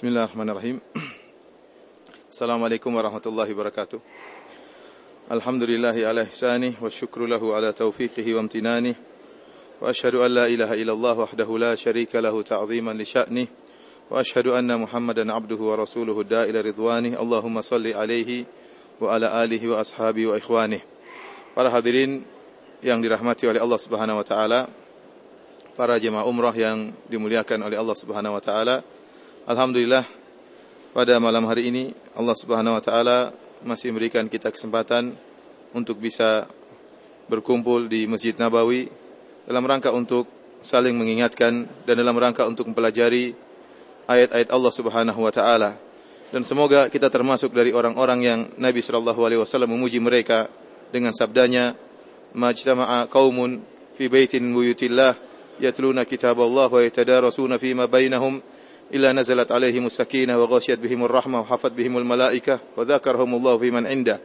Bismillahirrahmanirrahim. Assalamualaikum warahmatullahi wabarakatuh. Alhamdulillahi ala ihsanih wa syukru lahu ala taufiqihi wa amtinanih. Wa ashhadu an la ilaha illallah wahdahu la syarika lahu ta'ziman li sya'nih. Wa ashhadu anna Muhammadan abduhu wa rasuluhu da'ila ridwanih. Allahumma salli alaihi wa ala alihi wa ashabihi wa ikhwanih. Para hadirin yang dirahmati oleh Allah Subhanahu wa taala, para jemaah umrah yang dimuliakan oleh Allah Subhanahu wa taala. Alhamdulillah pada malam hari ini Allah Subhanahu wa taala masih memberikan kita kesempatan untuk bisa berkumpul di Masjid Nabawi dalam rangka untuk saling mengingatkan dan dalam rangka untuk mempelajari ayat-ayat Allah Subhanahu wa taala. Dan semoga kita termasuk dari orang-orang yang Nabi sallallahu alaihi wasallam memuji mereka dengan sabdanya, "Majtama'a qaumun fi baitin buyutillah yatluna kitaballah wa yatadarasuna fima bainahum nazalat alaihim sakinah wa ghasyiyat bihimur rahmah wa hafat bihimul malaikah wa dzakarhumullahu fiman indah."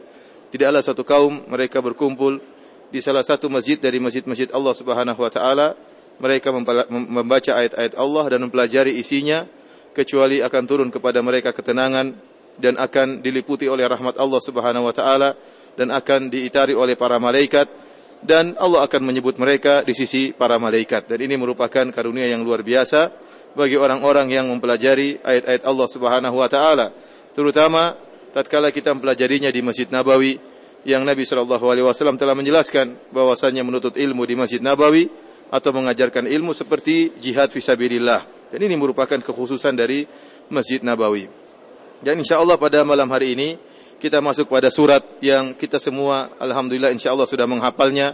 Tidaklah satu kaum mereka berkumpul di salah satu masjid dari masjid-masjid Allah Subhanahu wa taala, mereka membaca ayat-ayat Allah dan mempelajari isinya kecuali akan turun kepada mereka ketenangan dan akan diliputi oleh rahmat Allah Subhanahu wa taala dan akan diitari oleh para malaikat dan Allah akan menyebut mereka di sisi para malaikat. Dan ini merupakan karunia yang luar biasa bagi orang-orang yang mempelajari ayat-ayat Allah Subhanahu wa taala. Terutama tatkala kita mempelajarinya di Masjid Nabawi yang Nabi Shallallahu alaihi wasallam telah menjelaskan bahwasanya menuntut ilmu di Masjid Nabawi atau mengajarkan ilmu seperti jihad fisabilillah. Dan ini merupakan kekhususan dari Masjid Nabawi. Dan insya Allah pada malam hari ini kita masuk pada surat yang kita semua alhamdulillah insya Allah sudah menghafalnya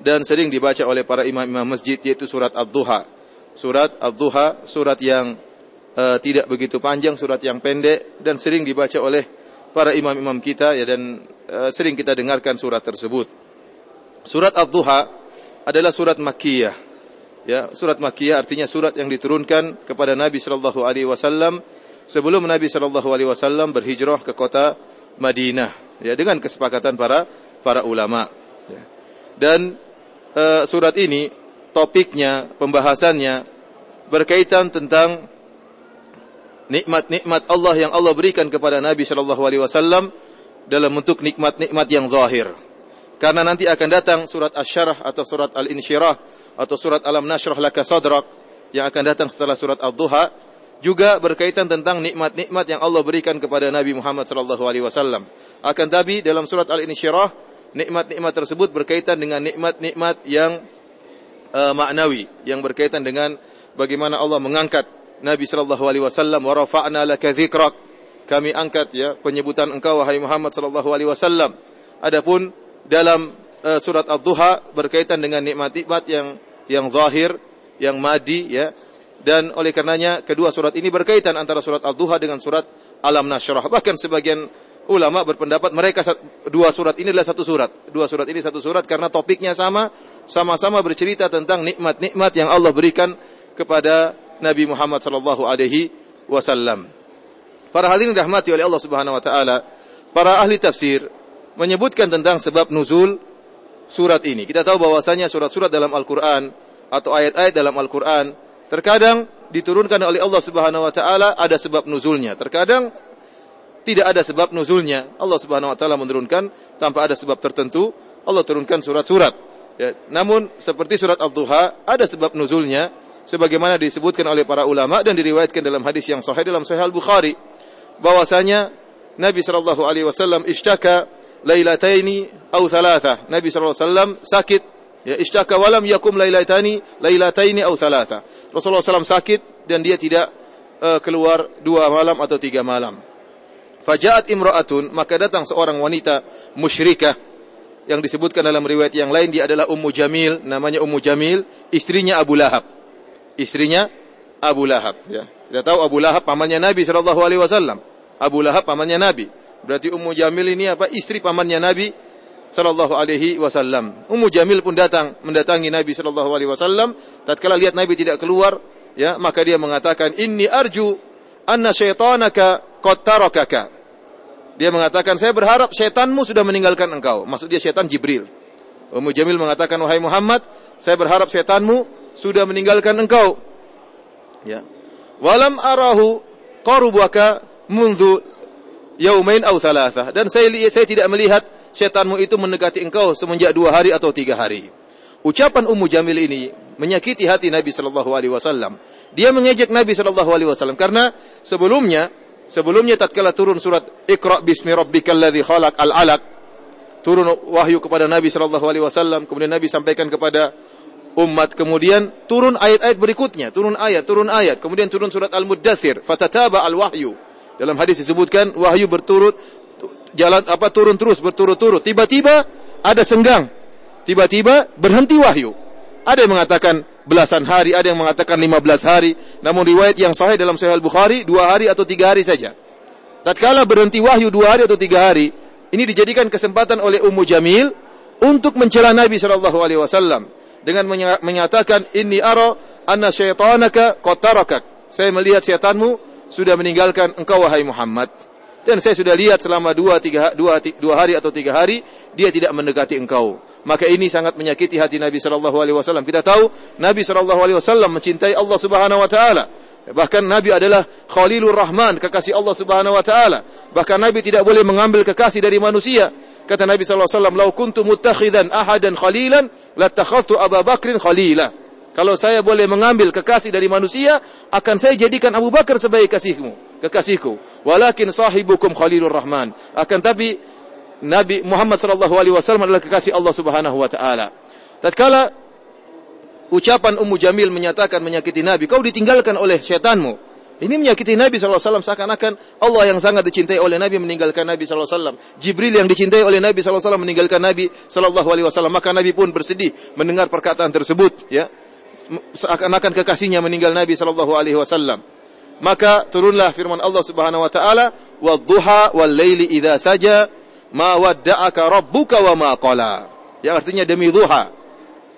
dan sering dibaca oleh para imam-imam masjid yaitu surat Ad-Duha. Surat Ad-Duha, surat yang uh, tidak begitu panjang, surat yang pendek dan sering dibaca oleh para imam-imam kita ya dan uh, sering kita dengarkan surat tersebut. Surat Ad-Duha adalah surat Makkiyah Ya, surat Makkiyah artinya surat yang diturunkan kepada Nabi sallallahu alaihi wasallam sebelum Nabi sallallahu alaihi wasallam berhijrah ke kota Madinah. Ya, dengan kesepakatan para para ulama. Ya. Dan uh, surat ini topiknya, pembahasannya berkaitan tentang nikmat-nikmat Allah yang Allah berikan kepada Nabi sallallahu alaihi wasallam dalam bentuk nikmat-nikmat yang zahir. Karena nanti akan datang surat Asy-Syarah atau surat Al-Insyirah atau surat Alam Nashrah Laka Sadrak yang akan datang setelah surat Ad-Duha juga berkaitan tentang nikmat-nikmat yang Allah berikan kepada Nabi Muhammad sallallahu alaihi wasallam. Akan tapi dalam surat Al-Insyirah nikmat-nikmat tersebut berkaitan dengan nikmat-nikmat yang uh, maknawi yang berkaitan dengan bagaimana Allah mengangkat Nabi sallallahu alaihi wasallam wa rafa'na laka dzikrak. Kami angkat ya penyebutan engkau wahai Muhammad sallallahu alaihi wasallam. Adapun dalam uh, surat Ad-Duha berkaitan dengan nikmat-nikmat yang yang zahir, yang madi ya. Dan oleh karenanya kedua surat ini berkaitan antara surat Al-Duha dengan surat Alam Nashrah. Bahkan sebagian ulama berpendapat mereka dua surat ini adalah satu surat. Dua surat ini satu surat karena topiknya sama, sama-sama bercerita tentang nikmat-nikmat yang Allah berikan kepada Nabi Muhammad sallallahu alaihi wasallam. Para hadirin dirahmati oleh Allah Subhanahu wa taala, para ahli tafsir menyebutkan tentang sebab nuzul surat ini. Kita tahu bahwasanya surat-surat dalam Al-Qur'an atau ayat-ayat dalam Al-Qur'an terkadang diturunkan oleh Allah Subhanahu wa taala ada sebab nuzulnya. Terkadang tidak ada sebab nuzulnya. Allah Subhanahu wa taala menurunkan tanpa ada sebab tertentu. Allah turunkan surat-surat. Ya, namun seperti surat Al-Duha ada sebab nuzulnya sebagaimana disebutkan oleh para ulama dan diriwayatkan dalam hadis yang sahih dalam Sahih Al-Bukhari bahwasanya Nabi sallallahu alaihi wasallam ishtaka lailataini atau thalatha. Nabi SAW sakit ya ishtaka walam yakum lailatani lailataini atau thalatha. Rasulullah SAW sakit dan dia tidak uh, keluar dua malam atau tiga malam. Fajaat imra'atun maka datang seorang wanita musyrikah yang disebutkan dalam riwayat yang lain dia adalah Ummu Jamil namanya Ummu Jamil istrinya Abu Lahab. Istrinya Abu Lahab ya. Kita tahu Abu Lahab pamannya Nabi sallallahu alaihi wasallam. Abu Lahab pamannya Nabi. Berarti Ummu Jamil ini apa? Istri pamannya Nabi sallallahu alaihi wasallam. Ummu Jamil pun datang mendatangi Nabi sallallahu alaihi wasallam tatkala lihat Nabi tidak keluar, ya, maka dia mengatakan, "Inni arju anna syaitanaka qad tarakaka." Dia mengatakan, "Saya berharap setanmu sudah meninggalkan engkau." Maksud dia setan Jibril. Ummu Jamil mengatakan, "Wahai Muhammad, saya berharap setanmu sudah meninggalkan engkau." Ya. Walam arahu qarubaka mundu yaumain aw thalatha dan saya saya tidak melihat setanmu itu mendekati engkau semenjak dua hari atau tiga hari. Ucapan Ummu Jamil ini menyakiti hati Nabi sallallahu alaihi wasallam. Dia mengejek Nabi sallallahu alaihi wasallam karena sebelumnya sebelumnya tatkala turun surat Iqra bismi rabbikal ladzi khalaq al-alaq turun wahyu kepada Nabi sallallahu alaihi wasallam kemudian Nabi sampaikan kepada umat kemudian turun ayat-ayat berikutnya turun ayat turun ayat kemudian turun surat al-muddathir fatataba al-wahyu dalam hadis disebutkan wahyu berturut jalan apa turun terus berturut-turut. Tiba-tiba ada senggang. Tiba-tiba berhenti wahyu. Ada yang mengatakan belasan hari, ada yang mengatakan lima belas hari. Namun riwayat yang sahih dalam Sahih Al-Bukhari dua hari atau tiga hari saja. Tatkala berhenti wahyu dua hari atau tiga hari, ini dijadikan kesempatan oleh Ummu Jamil untuk mencela Nabi Shallallahu Alaihi Wasallam dengan menyatakan ini aro anna syaitanaka kotarakak. Saya melihat syaitanmu sudah meninggalkan engkau wahai Muhammad. Dan saya sudah lihat selama dua, tiga, dua, dua hari atau tiga hari, dia tidak mendekati engkau. Maka ini sangat menyakiti hati Nabi Shallallahu Alaihi Wasallam. Kita tahu Nabi Shallallahu Alaihi Wasallam mencintai Allah Subhanahu Wa Taala. Bahkan Nabi adalah Khalilur Rahman, kekasih Allah Subhanahu Wa Taala. Bahkan Nabi tidak boleh mengambil kekasih dari manusia. Kata Nabi Shallallahu Alaihi Wasallam, "Lau kuntu mutakhidan ahadan khalilan, latakhadtu Abu Bakrin khalilah." Kalau saya boleh mengambil kekasih dari manusia, akan saya jadikan Abu Bakar sebagai kasihmu, kekasihku. Walakin sahibukum Khalilur Rahman. Akan tapi Nabi Muhammad sallallahu alaihi wasallam adalah kekasih Allah Subhanahu wa taala. Tatkala ucapan Ummu Jamil menyatakan menyakiti Nabi, kau ditinggalkan oleh syaitanmu. Ini menyakiti Nabi SAW seakan-akan Allah yang sangat dicintai oleh Nabi meninggalkan Nabi SAW. Jibril yang dicintai oleh Nabi SAW meninggalkan Nabi SAW. Maka Nabi pun bersedih mendengar perkataan tersebut. Ya, seakan-akan kekasihnya meninggal Nabi sallallahu alaihi wasallam. Maka turunlah firman Allah Subhanahu wa taala, "Wadduha wal laili idza saja ma wadda'aka rabbuka wa ma qala." Yang artinya demi duha,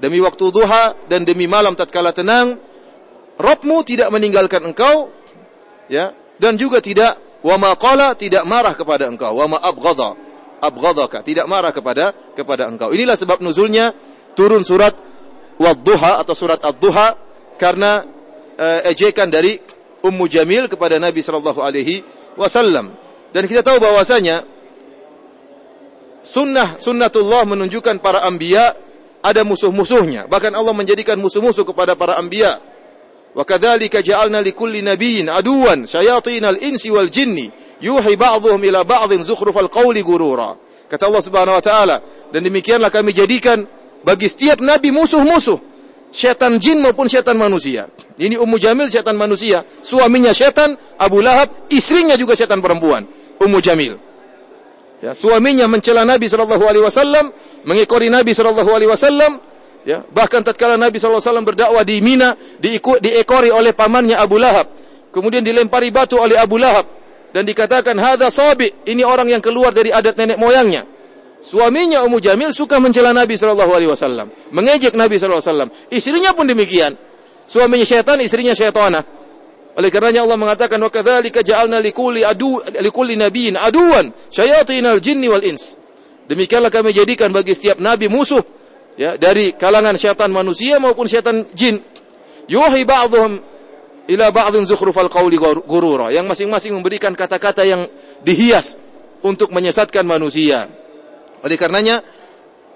demi waktu duha dan demi malam tatkala tenang, Rabbmu tidak meninggalkan engkau ya dan juga tidak wa ma qala tidak marah kepada engkau, wa ma abghadha abghadaka tidak marah kepada kepada engkau. Inilah sebab nuzulnya turun surat wadduha atau surat ad-duha karena uh, ejekan dari Ummu Jamil kepada Nabi sallallahu alaihi wasallam. Dan kita tahu bahwasanya sunnah sunnatullah menunjukkan para anbiya ada musuh-musuhnya. Bahkan Allah menjadikan musuh-musuh kepada para anbiya. Wa kadzalika ja'alna likulli nabiyyin aduwan syayatinal insi wal jinni yuhi ba'dhum ila ba'dhin zukhrufal qawli gurura. Kata Allah Subhanahu wa taala, dan demikianlah kami jadikan bagi setiap nabi musuh-musuh. Setan jin maupun setan manusia. Ini Ummu Jamil setan manusia. Suaminya setan, Abu Lahab, istrinya juga setan perempuan. Ummu Jamil. Ya, suaminya mencela Nabi sallallahu alaihi wasallam, mengekori Nabi sallallahu alaihi wasallam, ya, bahkan tatkala Nabi sallallahu alaihi wasallam berdakwah di Mina, diiku, diekori oleh pamannya Abu Lahab. Kemudian dilempari batu oleh Abu Lahab dan dikatakan hadza sabi, ini orang yang keluar dari adat nenek moyangnya. Suaminya Ummu Jamil suka mencela Nabi sallallahu alaihi wasallam, mengejek Nabi sallallahu alaihi wasallam. Istrinya pun demikian. Suaminya syaitan, istrinya syaitana. Oleh karenanya Allah mengatakan wa kadzalika ja'alna likulli adu likulli nabiyyin aduwan syayatinal jinni wal ins. Demikianlah kami jadikan bagi setiap nabi musuh ya dari kalangan syaitan manusia maupun syaitan jin. Yuhi ba'dhum ila ba'dhin zukhrufal qawli gurura. Yang masing-masing memberikan kata-kata yang dihias untuk menyesatkan manusia. Oleh karenanya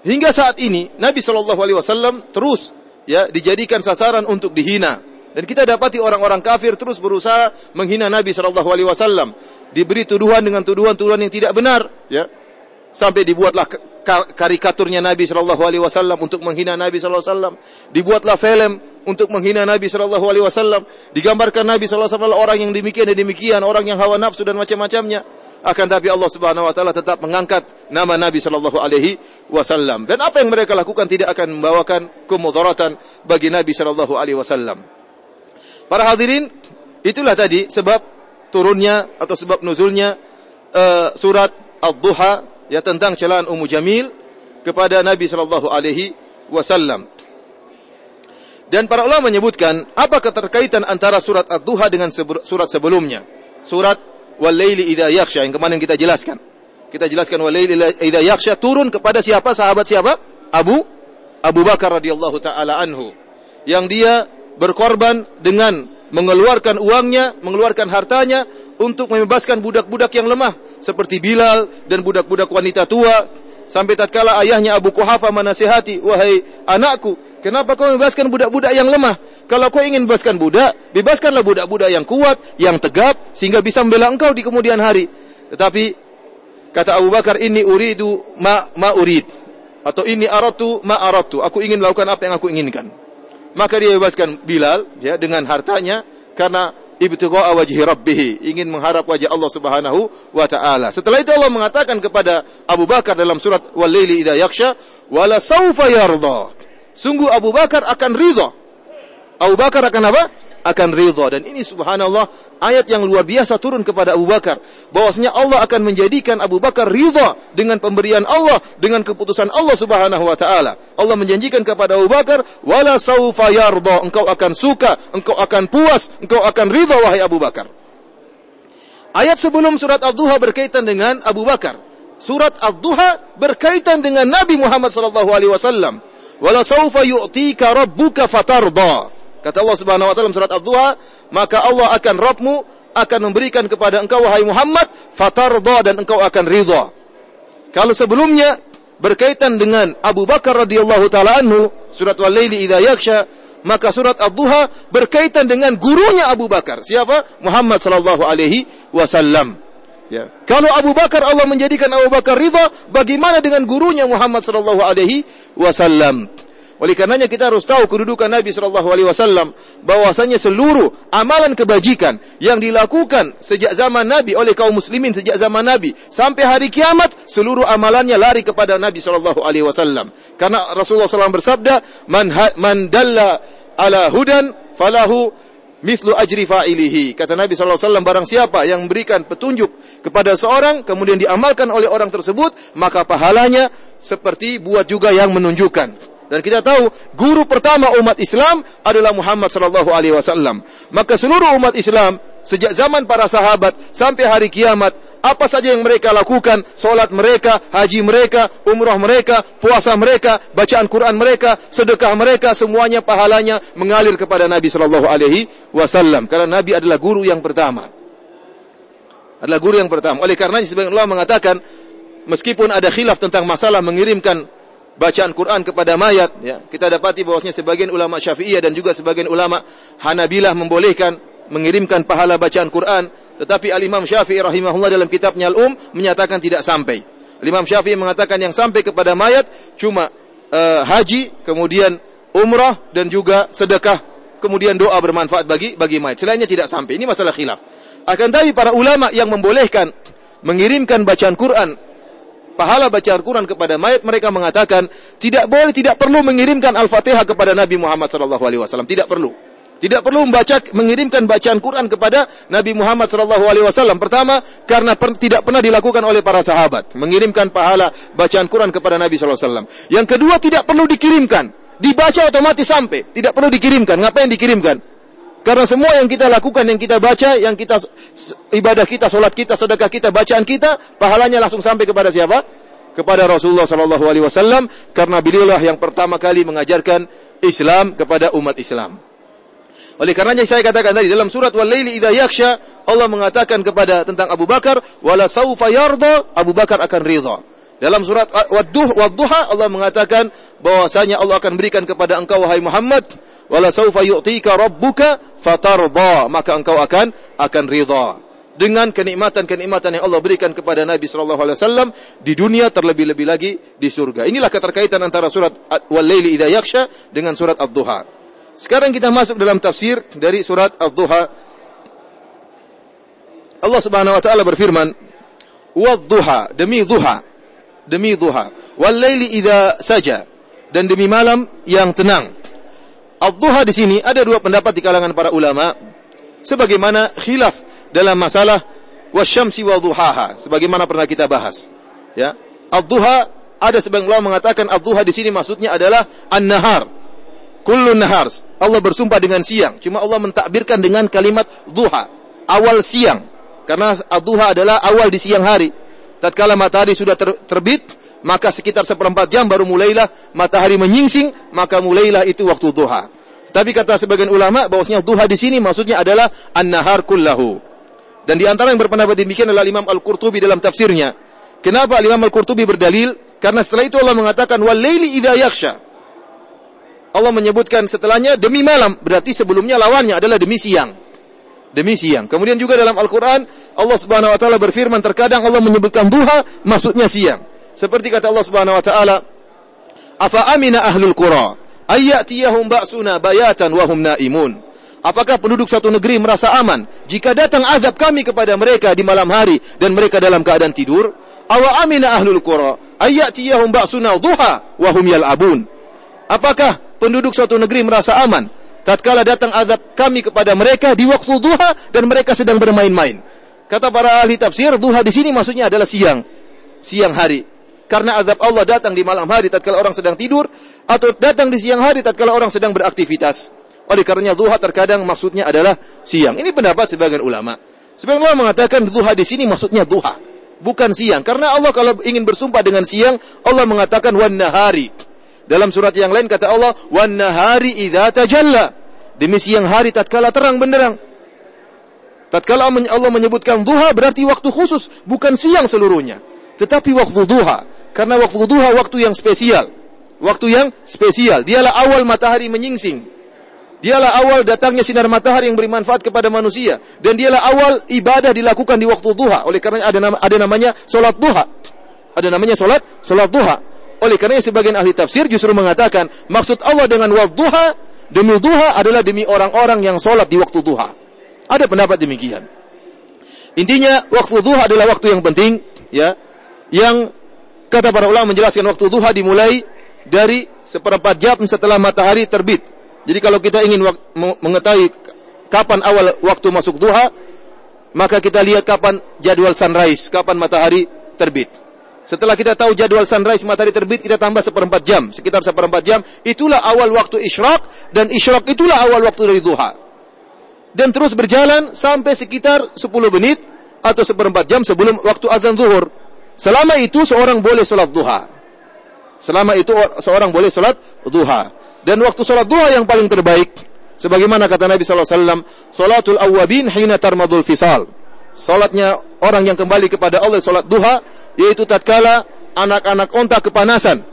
hingga saat ini Nabi Shallallahu Alaihi Wasallam terus ya dijadikan sasaran untuk dihina. Dan kita dapati orang-orang kafir terus berusaha menghina Nabi Shallallahu Alaihi Wasallam, diberi tuduhan dengan tuduhan-tuduhan yang tidak benar, ya, sampai dibuatlah karikaturnya Nabi Shallallahu Alaihi Wasallam untuk menghina Nabi Shallallahu Alaihi Wasallam, dibuatlah film untuk menghina Nabi Shallallahu Alaihi Wasallam, digambarkan Nabi Shallallahu Alaihi Wasallam orang yang demikian dan demikian, orang yang hawa nafsu dan macam-macamnya akan tapi Allah Subhanahu wa taala tetap mengangkat nama Nabi sallallahu alaihi wasallam. Dan apa yang mereka lakukan tidak akan membawakan kemudaratan bagi Nabi sallallahu alaihi wasallam. Para hadirin, itulah tadi sebab turunnya atau sebab nuzulnya uh, surat Ad-Duha ya tentang celaan Ummu Jamil kepada Nabi sallallahu alaihi wasallam. Dan para ulama menyebutkan apa keterkaitan antara surat Ad-Duha dengan surat sebelumnya. Surat wal laili idza yakhsha yang kemarin kita jelaskan. Kita jelaskan wal laili idza yakhsha turun kepada siapa? Sahabat siapa? Abu Abu Bakar radhiyallahu taala anhu. Yang dia berkorban dengan mengeluarkan uangnya, mengeluarkan hartanya untuk membebaskan budak-budak yang lemah seperti Bilal dan budak-budak wanita tua sampai tatkala ayahnya Abu Kuhafa menasihati, "Wahai anakku, kenapa kau membebaskan budak-budak yang lemah? Kalau kau ingin bebaskan budak, bebaskanlah budak-budak yang kuat, yang tegap sehingga bisa membela engkau di kemudian hari." Tetapi kata Abu Bakar, "Ini uridu ma ma urid." Atau ini aratu ma aratu. Aku ingin melakukan apa yang aku inginkan. Maka dia bebaskan Bilal ya dengan hartanya karena ibtigha'a wajhi rabbih, ingin mengharap wajah Allah Subhanahu wa taala. Setelah itu Allah mengatakan kepada Abu Bakar dalam surat Wal-Laili idza yakhsha, "Wala saufa yarda." Sungguh Abu Bakar akan ridha. Abu Bakar akan apa? akan ridha. Dan ini subhanallah ayat yang luar biasa turun kepada Abu Bakar. Bahwasanya Allah akan menjadikan Abu Bakar ridha dengan pemberian Allah dengan keputusan Allah Subhanahu wa taala. Allah menjanjikan kepada Abu Bakar wala saufa yarda. Engkau akan suka engkau akan puas engkau akan ridha wahai Abu Bakar. Ayat sebelum surat Ad-Duha berkaitan dengan Abu Bakar. Surat Ad-Duha berkaitan dengan Nabi Muhammad sallallahu alaihi wasallam wala saufa yu'tika rabbuka fatarda Kata Allah Subhanahu wa taala dalam surat Ad-Duha, maka Allah akan Rabbmu akan memberikan kepada engkau wahai Muhammad fatarda dan engkau akan ridha. Kalau sebelumnya berkaitan dengan Abu Bakar radhiyallahu taala anhu, surat Wal-Laili idza maka surat Ad-Duha berkaitan dengan gurunya Abu Bakar. Siapa? Muhammad sallallahu alaihi wasallam. Ya. Kalau Abu Bakar Allah menjadikan Abu Bakar ridha, bagaimana dengan gurunya Muhammad sallallahu alaihi wasallam? Oleh karenanya kita harus tahu kedudukan Nabi Shallallahu Alaihi Wasallam bahwasanya seluruh amalan kebajikan yang dilakukan sejak zaman Nabi oleh kaum muslimin sejak zaman Nabi sampai hari kiamat seluruh amalannya lari kepada Nabi Shallallahu Alaihi Wasallam. Karena Rasulullah SAW bersabda, man, man dalla ala hudan falahu mislu ajri fa'ilihi. Kata Nabi SAW, barang siapa yang memberikan petunjuk kepada seorang, kemudian diamalkan oleh orang tersebut, maka pahalanya seperti buat juga yang menunjukkan. Dan kita tahu guru pertama umat Islam adalah Muhammad sallallahu alaihi wasallam. Maka seluruh umat Islam sejak zaman para sahabat sampai hari kiamat apa saja yang mereka lakukan, solat mereka, haji mereka, umrah mereka, puasa mereka, bacaan Quran mereka, sedekah mereka, semuanya pahalanya mengalir kepada Nabi Shallallahu Alaihi Wasallam. Karena Nabi adalah guru yang pertama. Adalah guru yang pertama. Oleh karenanya sebagian Allah mengatakan, meskipun ada khilaf tentang masalah mengirimkan bacaan Quran kepada mayat ya kita dapati bahwasanya sebagian ulama Syafi'iyah dan juga sebagian ulama Hanabilah membolehkan mengirimkan pahala bacaan Quran tetapi Al-Imam Syafi'i rahimahullah dalam kitabnya Al-Um menyatakan tidak sampai Al-Imam Syafi'i mengatakan yang sampai kepada mayat cuma uh, haji kemudian umrah dan juga sedekah kemudian doa bermanfaat bagi bagi mayat selainnya tidak sampai ini masalah khilaf akan tapi para ulama yang membolehkan mengirimkan bacaan Quran pahala baca Al-Quran kepada mayat, mereka mengatakan tidak boleh, tidak perlu mengirimkan Al-Fatihah kepada Nabi Muhammad SAW. Tidak perlu. Tidak perlu membaca, mengirimkan bacaan Quran kepada Nabi Muhammad SAW. Pertama, karena per, tidak pernah dilakukan oleh para sahabat. Mengirimkan pahala bacaan Quran kepada Nabi SAW. Yang kedua, tidak perlu dikirimkan. Dibaca otomatis sampai. Tidak perlu dikirimkan. Ngapain dikirimkan? Karena semua yang kita lakukan, yang kita baca, yang kita ibadah kita, solat kita, sedekah kita, bacaan kita, pahalanya langsung sampai kepada siapa? Kepada Rasulullah Sallallahu Alaihi Wasallam. Karena beliaulah yang pertama kali mengajarkan Islam kepada umat Islam. Oleh karenanya saya katakan tadi dalam surat Wal-Laili idza yakhsha Allah mengatakan kepada tentang Abu Bakar wala saufa yarda Abu Bakar akan ridha. Dalam surat Wadduh Wadduha Allah mengatakan bahwasanya Allah akan berikan kepada engkau wahai Muhammad wala saufa yu'tika rabbuka fatarda maka engkau akan akan ridha dengan kenikmatan-kenikmatan yang Allah berikan kepada Nabi sallallahu alaihi wasallam di dunia terlebih-lebih lagi di surga. Inilah keterkaitan antara surat Wal-Laili idza yakhsha dengan surat Ad-Duha. Sekarang kita masuk dalam tafsir dari surat Ad-Duha. Allah Subhanahu wa taala berfirman, "Wad-duha," demi duha. Demi duha. Wal-laili idza saja. Dan demi malam yang tenang. Ad-duha di sini ada dua pendapat di kalangan para ulama sebagaimana khilaf dalam masalah wasyamsi wa duhaha sebagaimana pernah kita bahas. Ya. Ad-duha ada sebagian ulama mengatakan ad-duha di sini maksudnya adalah an-nahar. Kullu nahar. Allah bersumpah dengan siang. Cuma Allah mentakbirkan dengan kalimat duha, awal siang. Karena ad-duha adalah awal di siang hari. Tatkala matahari sudah ter terbit, maka sekitar seperempat jam baru mulailah matahari menyingsing, maka mulailah itu waktu duha. Tapi kata sebagian ulama bahwasanya duha di sini maksudnya adalah an-nahar kullahu. Dan di antara yang berpendapat demikian adalah Imam Al-Qurtubi dalam tafsirnya. Kenapa Imam Al-Qurtubi berdalil? Karena setelah itu Allah mengatakan walaili idza yakhsha. Allah menyebutkan setelahnya demi malam, berarti sebelumnya lawannya adalah demi siang. Demi siang. Kemudian juga dalam Al-Qur'an Allah Subhanahu wa taala berfirman terkadang Allah menyebutkan duha maksudnya siang. Seperti kata Allah Subhanahu wa taala, "Afa amina ahlul qura ayyatiyahum ba'suna bayatan wa hum naimun." Apakah penduduk suatu negeri merasa aman jika datang azab kami kepada mereka di malam hari dan mereka dalam keadaan tidur? Awa amina ahlul qura ayyatiyahum ba'suna duha wa hum yal'abun. Apakah penduduk suatu negeri merasa aman tatkala datang azab kami kepada mereka di waktu duha dan mereka sedang bermain-main? Kata para ahli tafsir, duha di sini maksudnya adalah siang, siang hari. Karena azab Allah datang di malam hari tatkala orang sedang tidur atau datang di siang hari tatkala orang sedang beraktivitas. Oleh karenanya duha terkadang maksudnya adalah siang. Ini pendapat sebagian ulama. Sebagian ulama mengatakan duha di sini maksudnya duha, bukan siang. Karena Allah kalau ingin bersumpah dengan siang, Allah mengatakan wan nahari. Dalam surat yang lain kata Allah wan nahari idza tajalla. Demi siang hari tatkala terang benderang. Tatkala Allah menyebutkan duha berarti waktu khusus, bukan siang seluruhnya. Tetapi waktu duha. Karena waktu duha waktu yang spesial. Waktu yang spesial. Dialah awal matahari menyingsing. Dialah awal datangnya sinar matahari yang beri manfaat kepada manusia dan dialah awal ibadah dilakukan di waktu duha. Oleh karena ada nama, ada namanya salat duha. Ada namanya salat salat duha. Oleh karena sebagian ahli tafsir justru mengatakan maksud Allah dengan waktu duha demi duha adalah demi orang-orang yang salat di waktu duha. Ada pendapat demikian. Intinya waktu duha adalah waktu yang penting ya yang kata para ulama menjelaskan waktu duha dimulai dari seperempat jam setelah matahari terbit jadi kalau kita ingin mengetahui kapan awal waktu masuk duha, maka kita lihat kapan jadwal sunrise, kapan matahari terbit. Setelah kita tahu jadwal sunrise matahari terbit, kita tambah seperempat jam, sekitar seperempat jam. Itulah awal waktu isyraq dan isyraq itulah awal waktu dari duha. Dan terus berjalan sampai sekitar 10 menit atau seperempat jam sebelum waktu azan zuhur. Selama itu seorang boleh sholat duha. Selama itu seorang boleh sholat duha. Dan waktu sholat duha yang paling terbaik, sebagaimana kata Nabi SAW, Salatul awwabin hina tarmadul fisal. Salatnya orang yang kembali kepada Allah salat duha, yaitu tatkala anak-anak onta kepanasan.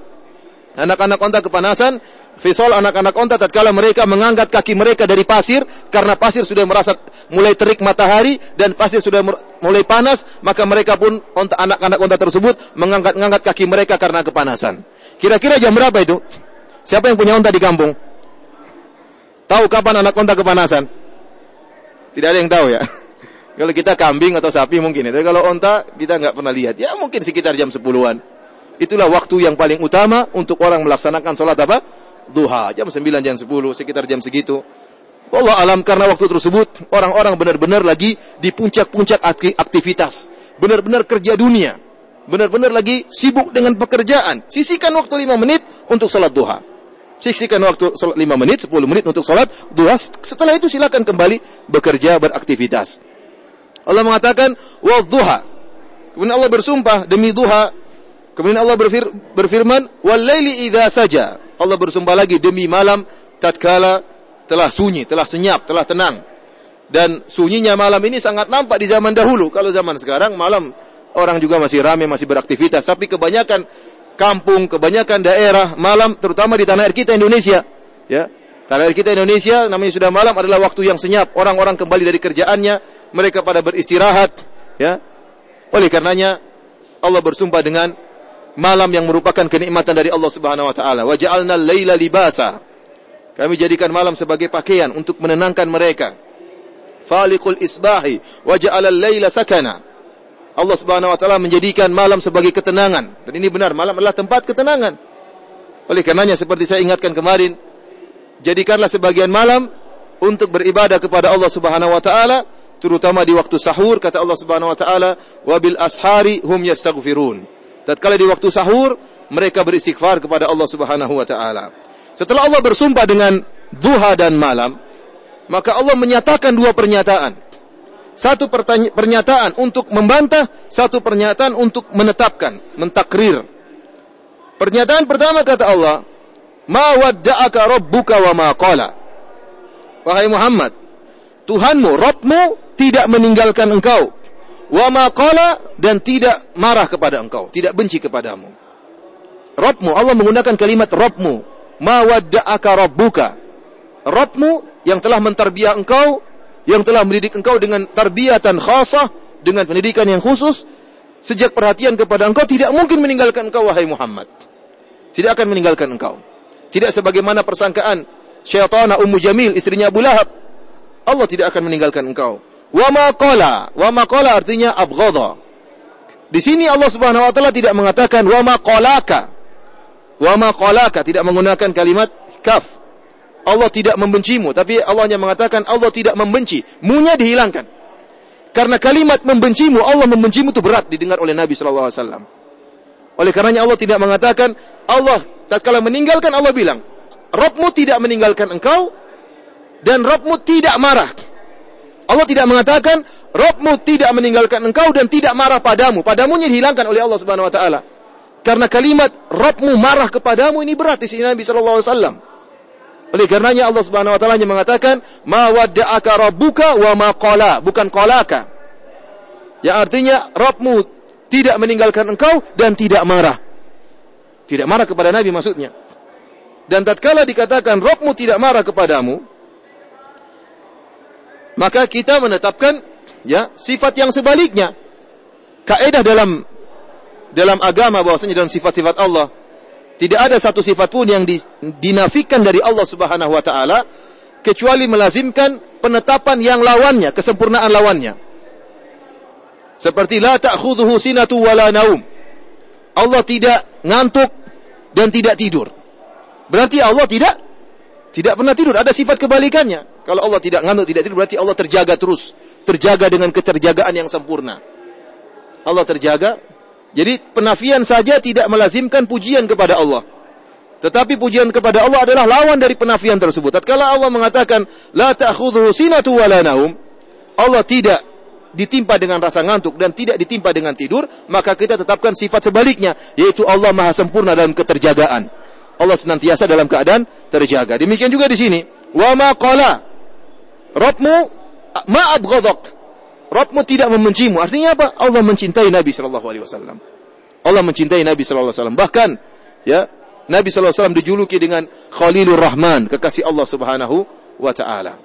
Anak-anak onta kepanasan, fisal anak-anak onta tatkala mereka mengangkat kaki mereka dari pasir, karena pasir sudah merasa mulai terik matahari, dan pasir sudah mulai panas, maka mereka pun anak-anak onta tersebut mengangkat-ngangkat kaki mereka karena kepanasan. Kira-kira jam berapa itu? Siapa yang punya unta di kampung? Tahu kapan anak unta kepanasan? Tidak ada yang tahu ya. Kalau kita kambing atau sapi mungkin itu. Kalau unta kita nggak pernah lihat. Ya mungkin sekitar jam 10-an. Itulah waktu yang paling utama untuk orang melaksanakan sholat apa? Duha. Jam 9, jam 10, sekitar jam segitu. Allah alam karena waktu tersebut orang-orang benar-benar lagi di puncak-puncak aktivitas. Benar-benar kerja dunia. Benar-benar lagi sibuk dengan pekerjaan. Sisihkan waktu 5 menit untuk sholat duha. Siksikan waktu sholat 5 menit, 10 menit untuk sholat duha. Setelah itu silakan kembali bekerja, beraktivitas. Allah mengatakan, wa duha. Kemudian Allah bersumpah demi duha. Kemudian Allah berfir berfirman, wal laili idza saja. Allah bersumpah lagi demi malam tatkala telah sunyi, telah senyap, telah tenang. Dan sunyinya malam ini sangat nampak di zaman dahulu. Kalau zaman sekarang malam orang juga masih ramai, masih beraktivitas. Tapi kebanyakan kampung, kebanyakan daerah malam terutama di tanah air kita Indonesia, ya. Tanah air kita Indonesia namanya sudah malam adalah waktu yang senyap, orang-orang kembali dari kerjaannya, mereka pada beristirahat, ya. Oleh karenanya Allah bersumpah dengan malam yang merupakan kenikmatan dari Allah Subhanahu wa taala. Wa ja'alna laila libasa. Kami jadikan malam sebagai pakaian untuk menenangkan mereka. Faliqul isbahi wa ja'ala laila sakana. Allah Subhanahu wa taala menjadikan malam sebagai ketenangan. Dan ini benar, malam adalah tempat ketenangan. Oleh karenanya seperti saya ingatkan kemarin, jadikanlah sebagian malam untuk beribadah kepada Allah Subhanahu wa taala, terutama di waktu sahur kata Allah Subhanahu wa taala, "Wabil ashari hum yastaghfirun." Tatkala di waktu sahur, mereka beristighfar kepada Allah Subhanahu wa taala. Setelah Allah bersumpah dengan duha dan malam, maka Allah menyatakan dua pernyataan satu pernyataan untuk membantah, satu pernyataan untuk menetapkan, mentakrir. Pernyataan pertama kata Allah, "Ma wadda'aka rabbuka wa ma qala." Wahai Muhammad, Tuhanmu, Rabbmu tidak meninggalkan engkau. Wa ma qala dan tidak marah kepada engkau, tidak benci kepadamu. Rabbmu, Allah menggunakan kalimat Rabbmu. Ma wadda'aka rabbuka. Rabbmu yang telah mentarbiah engkau, yang telah mendidik engkau dengan tarbiyatan khasah, dengan pendidikan yang khusus, sejak perhatian kepada engkau tidak mungkin meninggalkan engkau wahai Muhammad. Tidak akan meninggalkan engkau. Tidak sebagaimana persangkaan syaitana Ummu Jamil istrinya Abu Lahab. Allah tidak akan meninggalkan engkau. Wa ma qala, wa ma qala artinya abghadha. Di sini Allah Subhanahu wa taala tidak mengatakan wa ma qalaka. Wa ma qalaka tidak menggunakan kalimat kaf. Allah tidak membencimu, tapi Allah hanya mengatakan Allah tidak membenci. Munya dihilangkan. Karena kalimat membencimu, Allah membencimu itu berat didengar oleh Nabi sallallahu alaihi wasallam. Oleh karenanya Allah tidak mengatakan Allah tatkala meninggalkan Allah bilang, Rabbmu tidak meninggalkan engkau dan Rabbmu tidak marah. Allah tidak mengatakan Rabbmu tidak meninggalkan engkau dan tidak marah padamu. Padamu dihilangkan oleh Allah Subhanahu wa taala. Karena kalimat Rabbmu marah kepadamu ini berat di sini Nabi sallallahu alaihi wasallam. Oleh karenanya Allah Subhanahu wa taala mengatakan ma wadda'aka wa ma qala, bukan qalaka. Yang artinya Rabbmu tidak meninggalkan engkau dan tidak marah. Tidak marah kepada Nabi maksudnya. Dan tatkala dikatakan Rabbmu tidak marah kepadamu, maka kita menetapkan ya sifat yang sebaliknya. Kaidah dalam dalam agama bahwasanya dalam sifat-sifat Allah tidak ada satu sifat pun yang dinafikan dari Allah Subhanahu wa taala kecuali melazimkan penetapan yang lawannya, kesempurnaan lawannya. Seperti la ta'khudhuhu sinatu wala naum. Allah tidak ngantuk dan tidak tidur. Berarti Allah tidak tidak pernah tidur. Ada sifat kebalikannya. Kalau Allah tidak ngantuk, tidak tidur, berarti Allah terjaga terus. Terjaga dengan keterjagaan yang sempurna. Allah terjaga. Jadi penafian saja tidak melazimkan pujian kepada Allah. Tetapi pujian kepada Allah adalah lawan dari penafian tersebut. Tatkala Allah mengatakan la ta'khudhuhu sinatu wala naum, Allah tidak ditimpa dengan rasa ngantuk dan tidak ditimpa dengan tidur, maka kita tetapkan sifat sebaliknya, yaitu Allah Maha sempurna dalam keterjagaan. Allah senantiasa dalam keadaan terjaga. Demikian juga di sini. Wa ma qala. Rabbmu ma abghadak. Rabbmu tidak membencimu. Artinya apa? Allah mencintai Nabi sallallahu alaihi wasallam. Allah mencintai Nabi sallallahu alaihi wasallam. Bahkan ya, Nabi sallallahu alaihi wasallam dijuluki dengan Khalilur Rahman, kekasih Allah Subhanahu wa taala.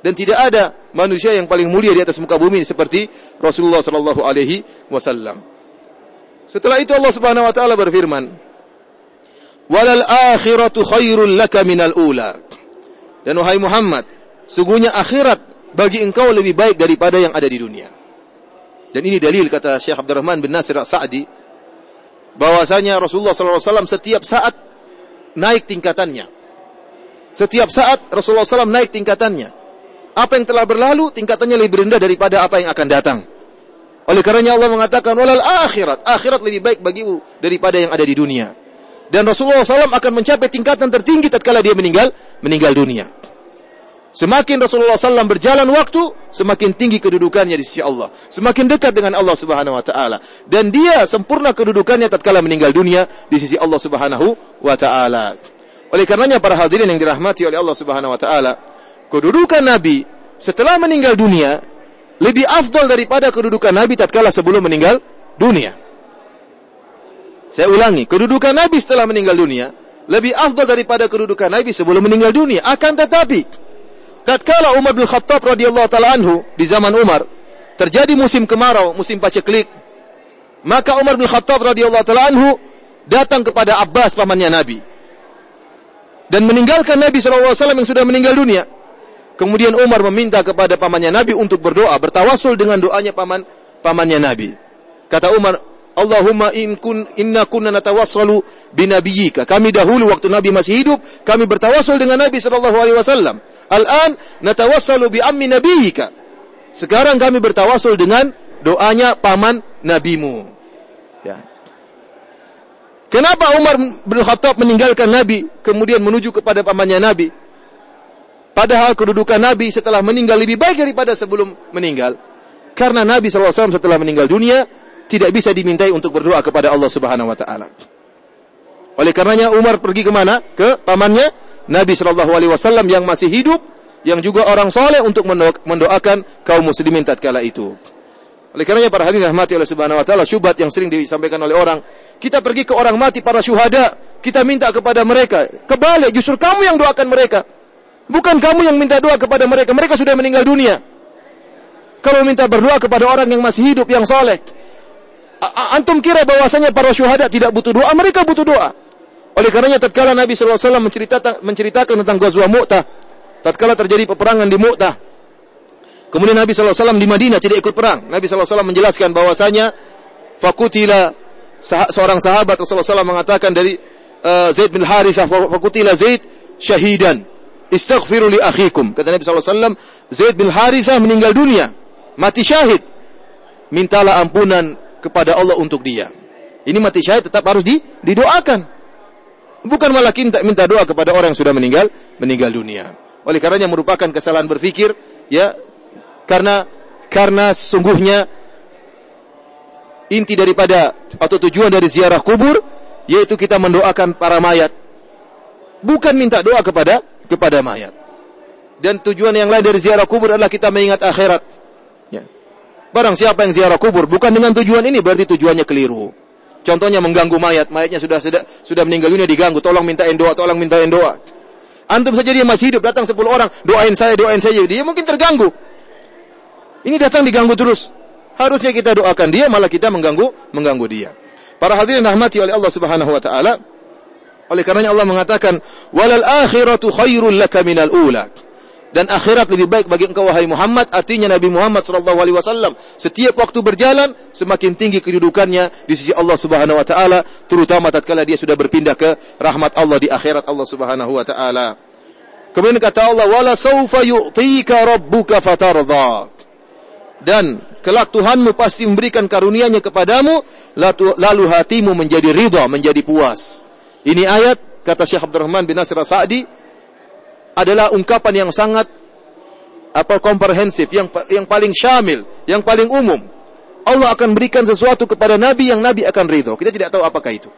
Dan tidak ada manusia yang paling mulia di atas muka bumi seperti Rasulullah sallallahu alaihi wasallam. Setelah itu Allah Subhanahu wa taala berfirman, walal akhiratu khairul laka minal ula. Dan wahai Muhammad, sungguhnya akhirat bagi engkau lebih baik daripada yang ada di dunia. Dan ini dalil kata Syekh Abdurrahman bin Nasir Sa'di bahwasanya Rasulullah SAW setiap saat naik tingkatannya. Setiap saat Rasulullah SAW naik tingkatannya. Apa yang telah berlalu tingkatannya lebih rendah daripada apa yang akan datang. Oleh karenanya Allah mengatakan walal akhirat, akhirat lebih baik bagimu daripada yang ada di dunia dan Rasulullah SAW akan mencapai tingkatan tertinggi tatkala dia meninggal meninggal dunia. Semakin Rasulullah SAW berjalan waktu, semakin tinggi kedudukannya di sisi Allah. Semakin dekat dengan Allah Subhanahu Wa Taala. Dan dia sempurna kedudukannya tatkala meninggal dunia di sisi Allah Subhanahu Wa Taala. Oleh karenanya para hadirin yang dirahmati oleh Allah Subhanahu Wa Taala, kedudukan Nabi setelah meninggal dunia lebih afdal daripada kedudukan Nabi tatkala sebelum meninggal dunia. Saya ulangi, kedudukan Nabi setelah meninggal dunia lebih afdal daripada kedudukan Nabi sebelum meninggal dunia. Akan tetapi, tatkala Umar bin Khattab radhiyallahu taala anhu di zaman Umar terjadi musim kemarau, musim paceklik, maka Umar bin Khattab radhiyallahu taala anhu datang kepada Abbas pamannya Nabi dan meninggalkan Nabi SAW yang sudah meninggal dunia. Kemudian Umar meminta kepada pamannya Nabi untuk berdoa, bertawasul dengan doanya paman pamannya Nabi. Kata Umar, Allahumma in kun inna kunna natawassalu binabiyyika. Kami dahulu waktu Nabi masih hidup, kami bertawassul dengan Nabi sallallahu alaihi wasallam. Al-an natawassalu bi ammi nabiyyika. Sekarang kami bertawassul dengan doanya paman nabimu. Ya. Kenapa Umar bin Khattab meninggalkan Nabi kemudian menuju kepada pamannya Nabi? Padahal kedudukan Nabi setelah meninggal lebih baik daripada sebelum meninggal. Karena Nabi SAW setelah meninggal dunia, tidak bisa dimintai untuk berdoa kepada Allah Subhanahu wa taala. Oleh karenanya Umar pergi ke mana? Ke pamannya Nabi sallallahu alaihi wasallam yang masih hidup yang juga orang soleh untuk mendoakan kaum muslimin tatkala itu. Oleh karenanya para hadirin rahmati oleh Subhanahu wa taala syubhat yang sering disampaikan oleh orang, kita pergi ke orang mati para syuhada, kita minta kepada mereka. Kebalik, justru kamu yang doakan mereka. Bukan kamu yang minta doa kepada mereka, mereka sudah meninggal dunia. Kalau minta berdoa kepada orang yang masih hidup yang soleh, antum kira bahwasanya para syuhada tidak butuh doa, mereka butuh doa. Oleh karenanya tatkala Nabi SAW menceritakan, menceritakan tentang Ghazwa Mu'tah, tatkala terjadi peperangan di Mu'tah, Kemudian Nabi SAW di Madinah tidak ikut perang. Nabi SAW menjelaskan bahwasanya fakutila seorang sahabat Rasulullah SAW mengatakan dari uh, Zaid bin Harithah fakutila Zaid syahidan. Istaghfiru li akhikum. Kata Nabi SAW, Zaid bin Harithah meninggal dunia. Mati syahid. Mintalah ampunan kepada Allah untuk dia. Ini mati syahid tetap harus di, didoakan. Bukan malah minta, minta doa kepada orang yang sudah meninggal meninggal dunia. Oleh karenanya merupakan kesalahan berpikir ya karena karena sungguhnya inti daripada atau tujuan dari ziarah kubur yaitu kita mendoakan para mayat. Bukan minta doa kepada kepada mayat. Dan tujuan yang lain dari ziarah kubur adalah kita mengingat akhirat. Ya. Barang siapa yang ziarah kubur bukan dengan tujuan ini berarti tujuannya keliru. Contohnya mengganggu mayat, mayatnya sudah sudah, sudah meninggal dunia diganggu, tolong mintain doa, tolong mintain doa. Antum saja dia masih hidup, datang 10 orang, doain saya, doain saya, dia mungkin terganggu. Ini datang diganggu terus. Harusnya kita doakan dia, malah kita mengganggu mengganggu dia. Para hadirin rahmati oleh Allah Subhanahu wa taala. Oleh karenanya Allah mengatakan, "Walal akhiratu khairul laka minal ula." Dan akhirat lebih baik bagi engkau wahai Muhammad, artinya Nabi Muhammad sallallahu alaihi wasallam setiap waktu berjalan semakin tinggi kedudukannya di sisi Allah Subhanahu wa taala, terutama tatkala dia sudah berpindah ke rahmat Allah di akhirat Allah Subhanahu wa taala. Kemudian kata Allah, "Wala saufa yu'tika rabbuka fatardha." dan kelak Tuhanmu pasti memberikan karunia-Nya kepadamu lalu hatimu menjadi ridha, menjadi puas. Ini ayat kata Syekh Abdurrahman bin Nasir Sa'di adalah ungkapan yang sangat apa komprehensif, yang yang paling syamil, yang paling umum. Allah akan berikan sesuatu kepada nabi yang nabi akan ridho. Kita tidak tahu apakah itu.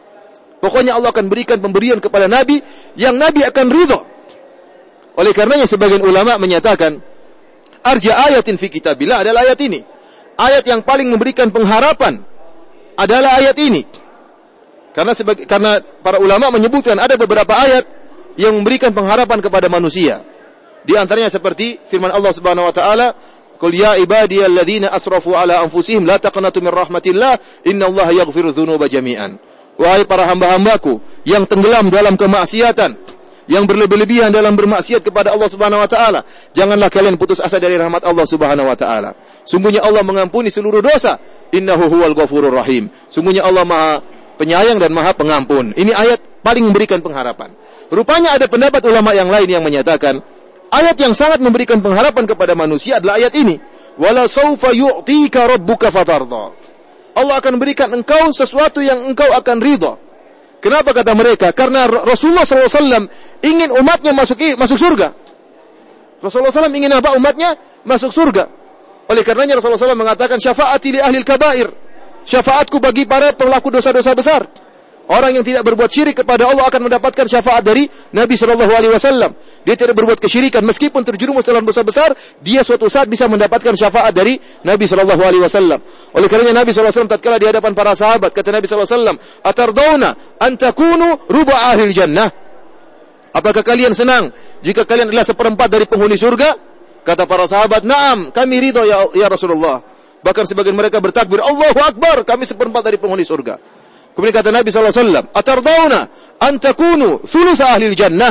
Pokoknya Allah akan berikan pemberian kepada nabi yang nabi akan ridho. Oleh karenanya sebagian ulama menyatakan arja ayatin fi kitabillah adalah ayat ini. Ayat yang paling memberikan pengharapan adalah ayat ini. Karena sebagai, karena para ulama menyebutkan ada beberapa ayat yang memberikan pengharapan kepada manusia. Di antaranya seperti firman Allah Subhanahu wa taala, "Qul ya ibadiyalladzina asrafu ala anfusihim la taqnatu min rahmatillah, innallaha yaghfiru dzunuba jami'an." Wahai para hamba-hambaku yang tenggelam dalam kemaksiatan, yang berlebih-lebihan dalam bermaksiat kepada Allah Subhanahu wa taala. Janganlah kalian putus asa dari rahmat Allah Subhanahu wa taala. Sungguhnya Allah mengampuni seluruh dosa. Innahu huwal ghafurur rahim. Sungguhnya Allah Maha penyayang dan Maha pengampun. Ini ayat paling memberikan pengharapan. Rupanya ada pendapat ulama yang lain yang menyatakan ayat yang sangat memberikan pengharapan kepada manusia adalah ayat ini. Wala saufa yu'tika rabbuka fatardha. Allah akan berikan engkau sesuatu yang engkau akan ridha. Kenapa kata mereka? Karena Rasulullah SAW ingin umatnya masuk masuk surga. Rasulullah SAW ingin apa? Umatnya masuk surga. Oleh karenanya Rasulullah SAW mengatakan syafaati li ahli kabair. Syafaatku bagi para pelaku dosa-dosa besar. Orang yang tidak berbuat syirik kepada Allah akan mendapatkan syafaat dari Nabi Shallallahu Alaihi Wasallam. Dia tidak berbuat kesyirikan meskipun terjerumus dalam dosa besar, dia suatu saat bisa mendapatkan syafaat dari Nabi Shallallahu Alaihi Wasallam. Oleh karenanya Nabi Wasallam tatkala di hadapan para sahabat kata Nabi Wasallam, "Atardawna antakunu ruba ahli jannah?" Apakah kalian senang jika kalian adalah seperempat dari penghuni surga? Kata para sahabat, "Naam, kami ridho ya, ya Rasulullah." Bahkan sebagian mereka bertakbir, "Allahu Akbar, kami seperempat dari penghuni surga." Kemudian kata Nabi SAW, Atardawna antakunu thuluth ahli jannah.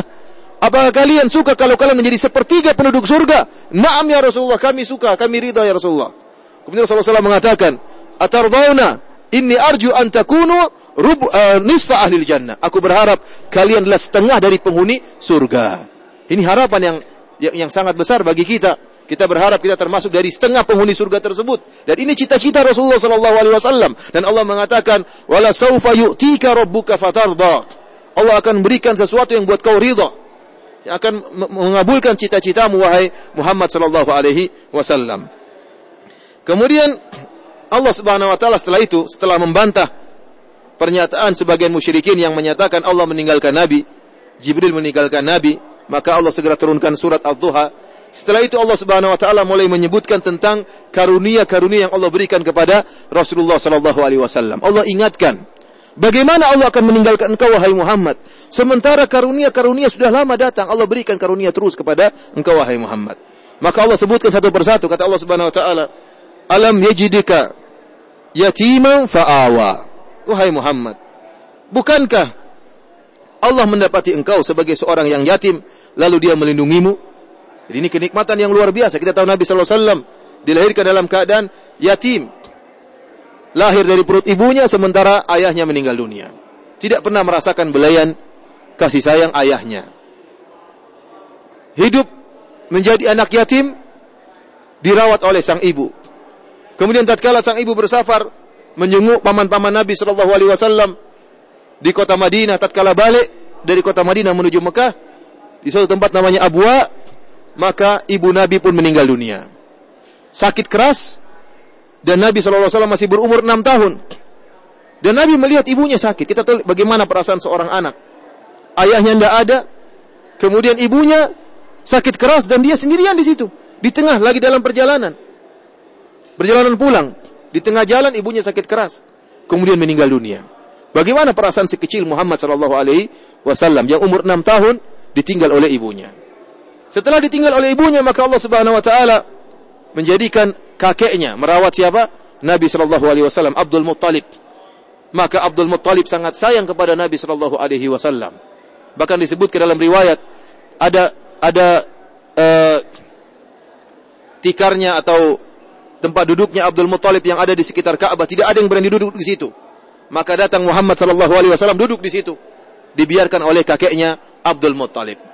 Apakah kalian suka kalau kalian menjadi sepertiga penduduk surga? Naam ya Rasulullah, kami suka, kami ridha ya Rasulullah. Kemudian Rasulullah SAW mengatakan, Atardawna inni arju antakunu rub, uh, nisfa ahli jannah. Aku berharap kalian adalah setengah dari penghuni surga. Ini harapan yang yang, yang sangat besar bagi kita. Kita berharap kita termasuk dari setengah penghuni surga tersebut. Dan ini cita-cita Rasulullah sallallahu alaihi wasallam dan Allah mengatakan, "Wala saufa yu'tika rabbuka fatarda." Allah akan berikan sesuatu yang buat kau ridha. Yang akan mengabulkan cita-citamu wahai Muhammad sallallahu alaihi wasallam. Kemudian Allah Subhanahu wa taala setelah itu setelah membantah pernyataan sebagian musyrikin yang menyatakan Allah meninggalkan nabi, Jibril meninggalkan nabi, maka Allah segera turunkan surat Al-Duha Setelah itu Allah Subhanahu wa taala mulai menyebutkan tentang karunia-karunia yang Allah berikan kepada Rasulullah sallallahu alaihi wasallam. Allah ingatkan, bagaimana Allah akan meninggalkan engkau wahai Muhammad sementara karunia-karunia sudah lama datang. Allah berikan karunia terus kepada engkau wahai Muhammad. Maka Allah sebutkan satu persatu kata Allah Subhanahu wa taala, "Alam yajidika yatiman fa'awa." Wahai Muhammad, bukankah Allah mendapati engkau sebagai seorang yang yatim lalu dia melindungimu? Jadi ini kenikmatan yang luar biasa. Kita tahu Nabi sallallahu alaihi wasallam dilahirkan dalam keadaan yatim. Lahir dari perut ibunya sementara ayahnya meninggal dunia. Tidak pernah merasakan belayan kasih sayang ayahnya. Hidup menjadi anak yatim dirawat oleh sang ibu. Kemudian tatkala sang ibu bersafar menjenguk paman-paman Nabi sallallahu alaihi wasallam di kota Madinah tatkala balik dari kota Madinah menuju Mekah di suatu tempat namanya Abwa maka ibu Nabi pun meninggal dunia. Sakit keras dan Nabi SAW masih berumur 6 tahun. Dan Nabi melihat ibunya sakit. Kita tahu bagaimana perasaan seorang anak. Ayahnya tidak ada, kemudian ibunya sakit keras dan dia sendirian di situ, di tengah lagi dalam perjalanan. Perjalanan pulang, di tengah jalan ibunya sakit keras, kemudian meninggal dunia. Bagaimana perasaan si kecil Muhammad wasallam yang umur 6 tahun ditinggal oleh ibunya? Setelah ditinggal oleh ibunya, maka Allah Subhanahu wa taala menjadikan kakeknya merawat siapa? Nabi sallallahu alaihi wasallam, Abdul Muttalib. Maka Abdul Muttalib sangat sayang kepada Nabi sallallahu alaihi wasallam. Bahkan disebutkan dalam riwayat ada ada uh, tikarnya atau tempat duduknya Abdul Muttalib yang ada di sekitar Ka'bah, tidak ada yang berani duduk di situ. Maka datang Muhammad sallallahu alaihi wasallam duduk di situ. Dibiarkan oleh kakeknya Abdul Muttalib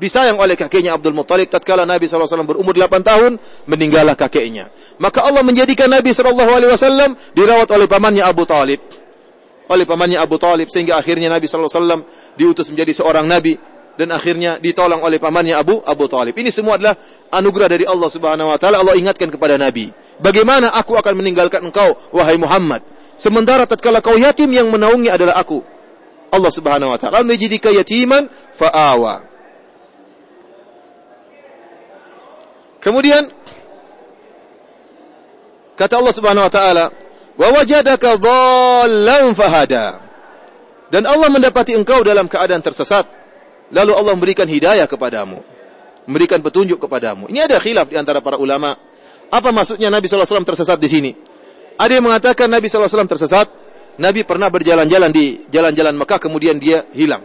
disayang oleh kakeknya Abdul Muttalib tatkala Nabi SAW berumur 8 tahun meninggallah kakeknya. Maka Allah menjadikan Nabi SAW dirawat oleh pamannya Abu Talib. Oleh pamannya Abu Talib sehingga akhirnya Nabi SAW diutus menjadi seorang Nabi dan akhirnya ditolong oleh pamannya Abu Abu Talib. Ini semua adalah anugerah dari Allah Subhanahu Wa Taala. Allah ingatkan kepada Nabi bagaimana aku akan meninggalkan engkau wahai Muhammad? Sementara tatkala kau yatim yang menaungi adalah aku. Allah Subhanahu Wa Taala menjadikan yatiman fa'awa Kemudian kata Allah Subhanahu wa taala, "Wa wajadaka dhallan fahada." Dan Allah mendapati engkau dalam keadaan tersesat, lalu Allah memberikan hidayah kepadamu, memberikan petunjuk kepadamu. Ini ada khilaf di antara para ulama. Apa maksudnya Nabi SAW tersesat di sini? Ada yang mengatakan Nabi SAW tersesat, Nabi pernah berjalan-jalan di jalan-jalan Mekah, kemudian dia hilang.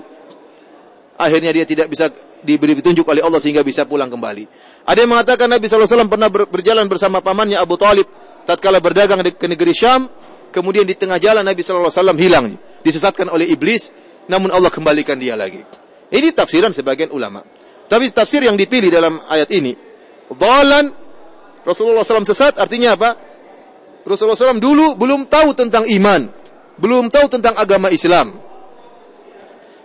Akhirnya dia tidak bisa diberi petunjuk oleh Allah sehingga bisa pulang kembali. Ada yang mengatakan Nabi SAW pernah berjalan bersama pamannya Abu Talib tatkala berdagang ke negeri Syam, kemudian di tengah jalan Nabi SAW hilang, disesatkan oleh iblis, namun Allah kembalikan dia lagi. Ini tafsiran sebagian ulama. Tapi tafsir yang dipilih dalam ayat ini, dhalan Rasulullah SAW sesat artinya apa? Rasulullah SAW dulu belum tahu tentang iman, belum tahu tentang agama Islam.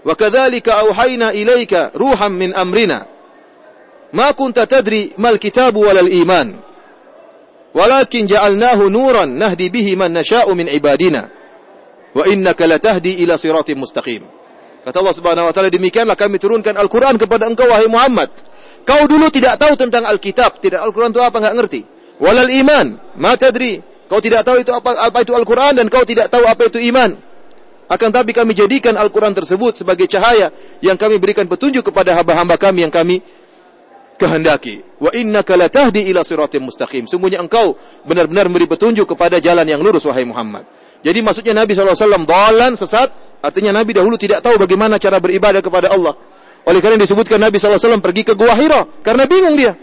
Wa kadzalika auhayna ilaika ruham min amrina ما كنت تدري ما الكتاب ولا الإيمان ولكن جعلناه نورا نهدي به من نشاء من عبادنا وإنك لتهدي إلى صراط مستقيم Kata Allah Subhanahu wa taala demikianlah kami turunkan Al-Qur'an kepada engkau wahai Muhammad. Kau dulu tidak tahu tentang Alkitab, tidak Al-Qur'an itu apa enggak ngerti. Walal iman, ma tadri. Kau tidak tahu itu apa apa itu Al-Qur'an dan kau tidak tahu apa itu iman. Akan tapi kami jadikan Al-Qur'an tersebut sebagai cahaya yang kami berikan petunjuk kepada hamba-hamba kami yang kami kehendaki. Wa innaka latahdi ila siratim mustaqim. Sungguhnya engkau benar-benar memberi petunjuk kepada jalan yang lurus wahai Muhammad. Jadi maksudnya Nabi SAW dalan sesat, artinya Nabi dahulu tidak tahu bagaimana cara beribadah kepada Allah. Oleh karena disebutkan Nabi SAW pergi ke Gua Hira karena bingung dia.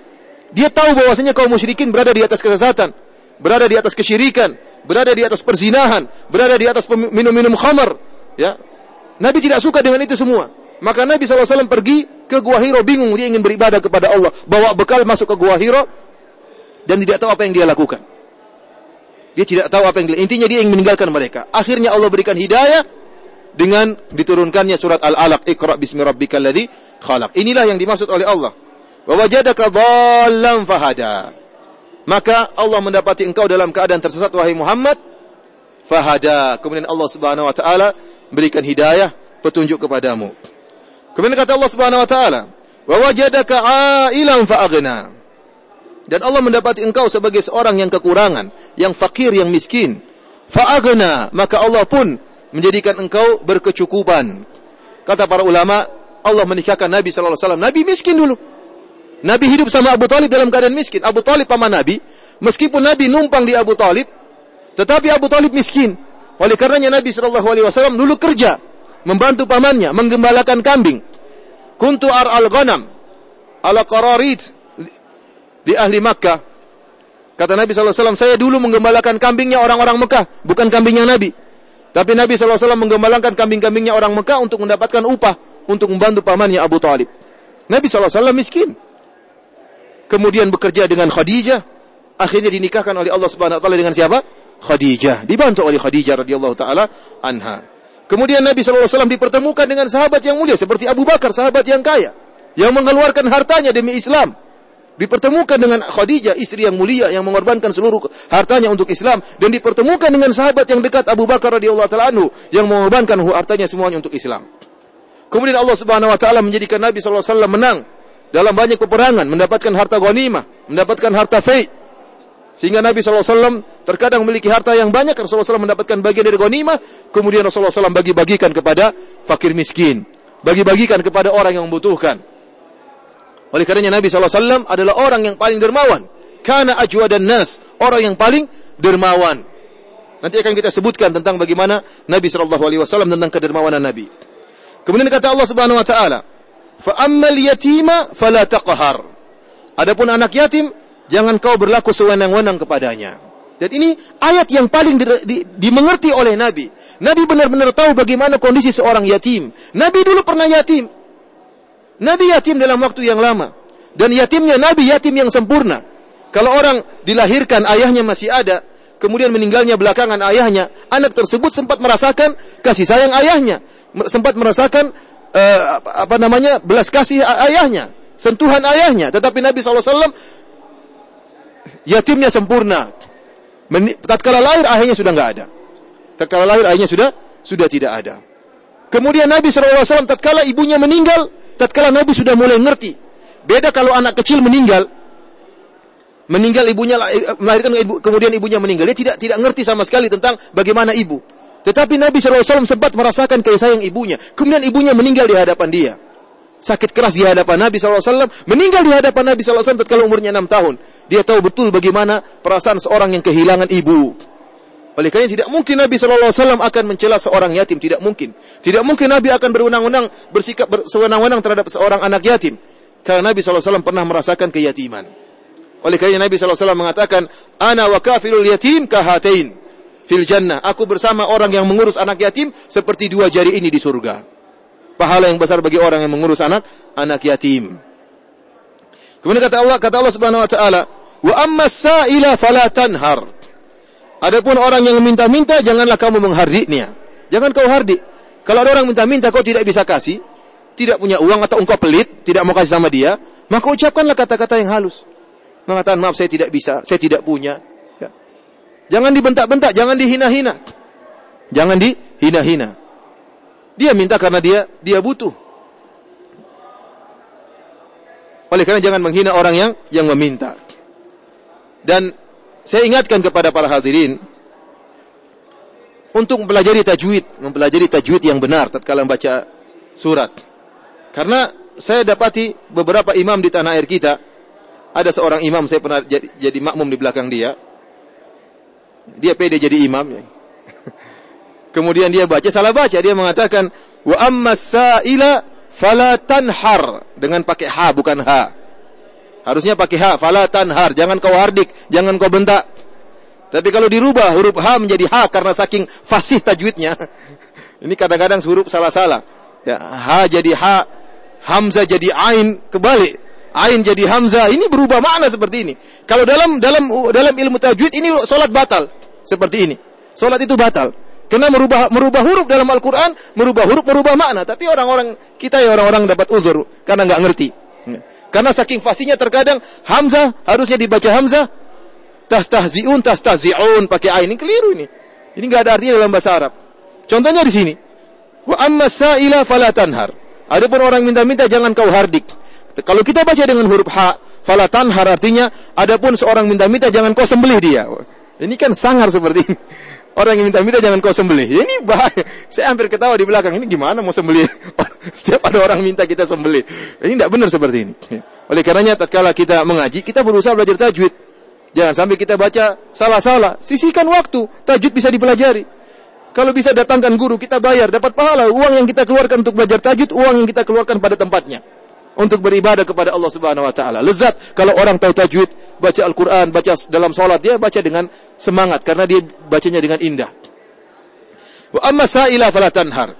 Dia tahu bahwasanya kaum musyrikin berada di atas kesesatan, berada di atas kesyirikan, berada di atas perzinahan, berada di atas minum-minum khamar, ya. Nabi tidak suka dengan itu semua. Maka Nabi SAW pergi ke Gua Hiro bingung dia ingin beribadah kepada Allah, bawa bekal masuk ke Gua Hiro dan tidak tahu apa yang dia lakukan. Dia tidak tahu apa yang dia, intinya dia ingin meninggalkan mereka. Akhirnya Allah berikan hidayah dengan diturunkannya surat Al-Alaq, Iqra bismi rabbikal ladzi khalaq. Inilah yang dimaksud oleh Allah. Wa wajadaka dhallan fahada. Maka Allah mendapati engkau dalam keadaan tersesat wahai Muhammad fahada. Kemudian Allah Subhanahu wa taala berikan hidayah petunjuk kepadamu. Kemudian kata Allah Subhanahu wa taala, "Wa wajadaka 'ailan fa aghna." Dan Allah mendapati engkau sebagai seorang yang kekurangan, yang fakir, yang miskin. Fa'agna, maka Allah pun menjadikan engkau berkecukupan. Kata para ulama, Allah menikahkan Nabi sallallahu alaihi wasallam. Nabi miskin dulu. Nabi hidup sama Abu Talib dalam keadaan miskin. Abu Talib paman Nabi, meskipun Nabi numpang di Abu Talib, tetapi Abu Talib miskin. Oleh karenanya Nabi sallallahu alaihi wasallam dulu kerja membantu pamannya menggembalakan kambing. Kuntu ar al ghanam ala qararid di ahli Makkah. Kata Nabi SAW, saya dulu menggembalakan kambingnya orang-orang Mekah, bukan kambingnya Nabi. Tapi Nabi SAW menggembalakan kambing-kambingnya orang Mekah untuk mendapatkan upah, untuk membantu pamannya Abu Talib. Nabi SAW miskin. Kemudian bekerja dengan Khadijah, akhirnya dinikahkan oleh Allah Subhanahu wa taala dengan siapa? Khadijah. Dibantu oleh Khadijah radhiyallahu taala anha. Kemudian Nabi SAW dipertemukan dengan sahabat yang mulia seperti Abu Bakar, sahabat yang kaya, yang mengeluarkan hartanya demi Islam dipertemukan dengan Khadijah, istri yang mulia yang mengorbankan seluruh hartanya untuk Islam dan dipertemukan dengan sahabat yang dekat Abu Bakar radhiyallahu taala anhu yang mengorbankan hartanya semuanya untuk Islam. Kemudian Allah Subhanahu wa taala menjadikan Nabi sallallahu alaihi wasallam menang dalam banyak peperangan, mendapatkan harta ghanimah, mendapatkan harta fai. Sehingga Nabi SAW terkadang memiliki harta yang banyak, Rasulullah SAW mendapatkan bagian dari ghanimah, kemudian Rasulullah SAW bagi-bagikan kepada fakir miskin, bagi-bagikan kepada orang yang membutuhkan. Oleh karenanya Nabi SAW adalah orang yang paling dermawan. Karena ajwa dan nas. Orang yang paling dermawan. Nanti akan kita sebutkan tentang bagaimana Nabi SAW tentang kedermawanan Nabi. Kemudian kata Allah Subhanahu Wa Taala, "Fa'ammal yatima fala taqhar." Adapun anak yatim, jangan kau berlaku sewenang-wenang kepadanya. Dan ini ayat yang paling di, di, dimengerti oleh Nabi. Nabi benar-benar tahu bagaimana kondisi seorang yatim. Nabi dulu pernah yatim. Nabi yatim dalam waktu yang lama. Dan yatimnya Nabi yatim yang sempurna. Kalau orang dilahirkan ayahnya masih ada, kemudian meninggalnya belakangan ayahnya, anak tersebut sempat merasakan kasih sayang ayahnya, sempat merasakan uh, apa namanya belas kasih ayahnya, sentuhan ayahnya. Tetapi Nabi SAW yatimnya sempurna. Tatkala lahir ayahnya sudah nggak ada. Tatkala lahir ayahnya sudah sudah tidak ada. Kemudian Nabi SAW tatkala ibunya meninggal, tatkala Nabi sudah mulai ngerti. Beda kalau anak kecil meninggal, meninggal ibunya eh, melahirkan ibu, kemudian ibunya meninggal, dia tidak tidak ngerti sama sekali tentang bagaimana ibu. Tetapi Nabi SAW sempat merasakan kasih sayang ibunya. Kemudian ibunya meninggal di hadapan dia. Sakit keras di hadapan Nabi SAW. Meninggal di hadapan Nabi SAW tatkala umurnya 6 tahun. Dia tahu betul bagaimana perasaan seorang yang kehilangan ibu. Oleh karena tidak mungkin Nabi SAW akan mencela seorang yatim. Tidak mungkin. Tidak mungkin Nabi akan berwenang-wenang bersikap bersewenang-wenang terhadap seorang anak yatim. Karena Nabi SAW pernah merasakan keyatiman. Oleh karena Nabi SAW mengatakan, Ana wa kafilul yatim kahatain fil jannah. Aku bersama orang yang mengurus anak yatim seperti dua jari ini di surga. Pahala yang besar bagi orang yang mengurus anak anak yatim. Kemudian kata Allah, kata Allah Subhanahu wa taala, "Wa amma sa'ila fala tanhar." Adapun orang yang meminta-minta, janganlah kamu menghardiknya. Jangan kau hardik. Kalau ada orang minta-minta, kau tidak bisa kasih, tidak punya uang atau engkau pelit, tidak mau kasih sama dia, maka ucapkanlah kata-kata yang halus. Mengatakan, maaf saya tidak bisa, saya tidak punya. Jangan dibentak-bentak, jangan dihina-hina. Jangan dihina-hina. Dia minta karena dia dia butuh. Oleh karena jangan menghina orang yang yang meminta. Dan saya ingatkan kepada para hadirin untuk mempelajari tajwid, mempelajari tajwid yang benar tatkala membaca surat. Karena saya dapati beberapa imam di tanah air kita, ada seorang imam saya pernah jadi, jadi makmum di belakang dia. Dia pede jadi imam. Ya. Kemudian dia baca salah baca, dia mengatakan wa amma sa'ila fala tanhar dengan pakai ha bukan ha. Harusnya pakai ha, fala tanhar, jangan kau hardik, jangan kau bentak. Tapi kalau dirubah huruf ha menjadi ha karena saking fasih tajwidnya. Ini kadang-kadang huruf salah-salah. Ya, ha jadi ha, hamzah jadi ain, kebalik. Ain jadi hamzah, ini berubah makna seperti ini. Kalau dalam dalam dalam ilmu tajwid ini solat batal seperti ini. Solat itu batal. Karena merubah merubah huruf dalam Al-Quran, merubah huruf, merubah makna. Tapi orang-orang kita ya orang-orang dapat uzur karena nggak ngerti. Karena saking fasihnya terkadang hamzah harusnya dibaca hamzah tastahziun tastahziun pakai ain ini keliru ini. Ini enggak ada artinya dalam bahasa Arab. Contohnya di sini. Wa amma sa'ila fala tanhar. Adapun orang minta-minta jangan kau hardik. Kalau kita baca dengan huruf ha, fala tanhar artinya adapun seorang minta-minta jangan kau sembelih dia. Ini kan sangar seperti ini. Orang yang minta-minta jangan kau sembelih. Ini bahaya. Saya hampir ketawa di belakang. Ini gimana mau sembelih? Setiap ada orang minta kita sembelih. Ini tidak benar seperti ini. Oleh karenanya tatkala kita mengaji, kita berusaha belajar tajwid. Jangan sampai kita baca salah-salah. Sisihkan waktu. Tajwid bisa dipelajari. Kalau bisa datangkan guru, kita bayar, dapat pahala. Uang yang kita keluarkan untuk belajar tajwid, uang yang kita keluarkan pada tempatnya. Untuk beribadah kepada Allah Subhanahu wa taala. Lezat kalau orang tahu tajwid, baca Al-Qur'an, baca dalam salat dia baca dengan semangat karena dia bacanya dengan indah. Wa amma sa'ila fala tanhar.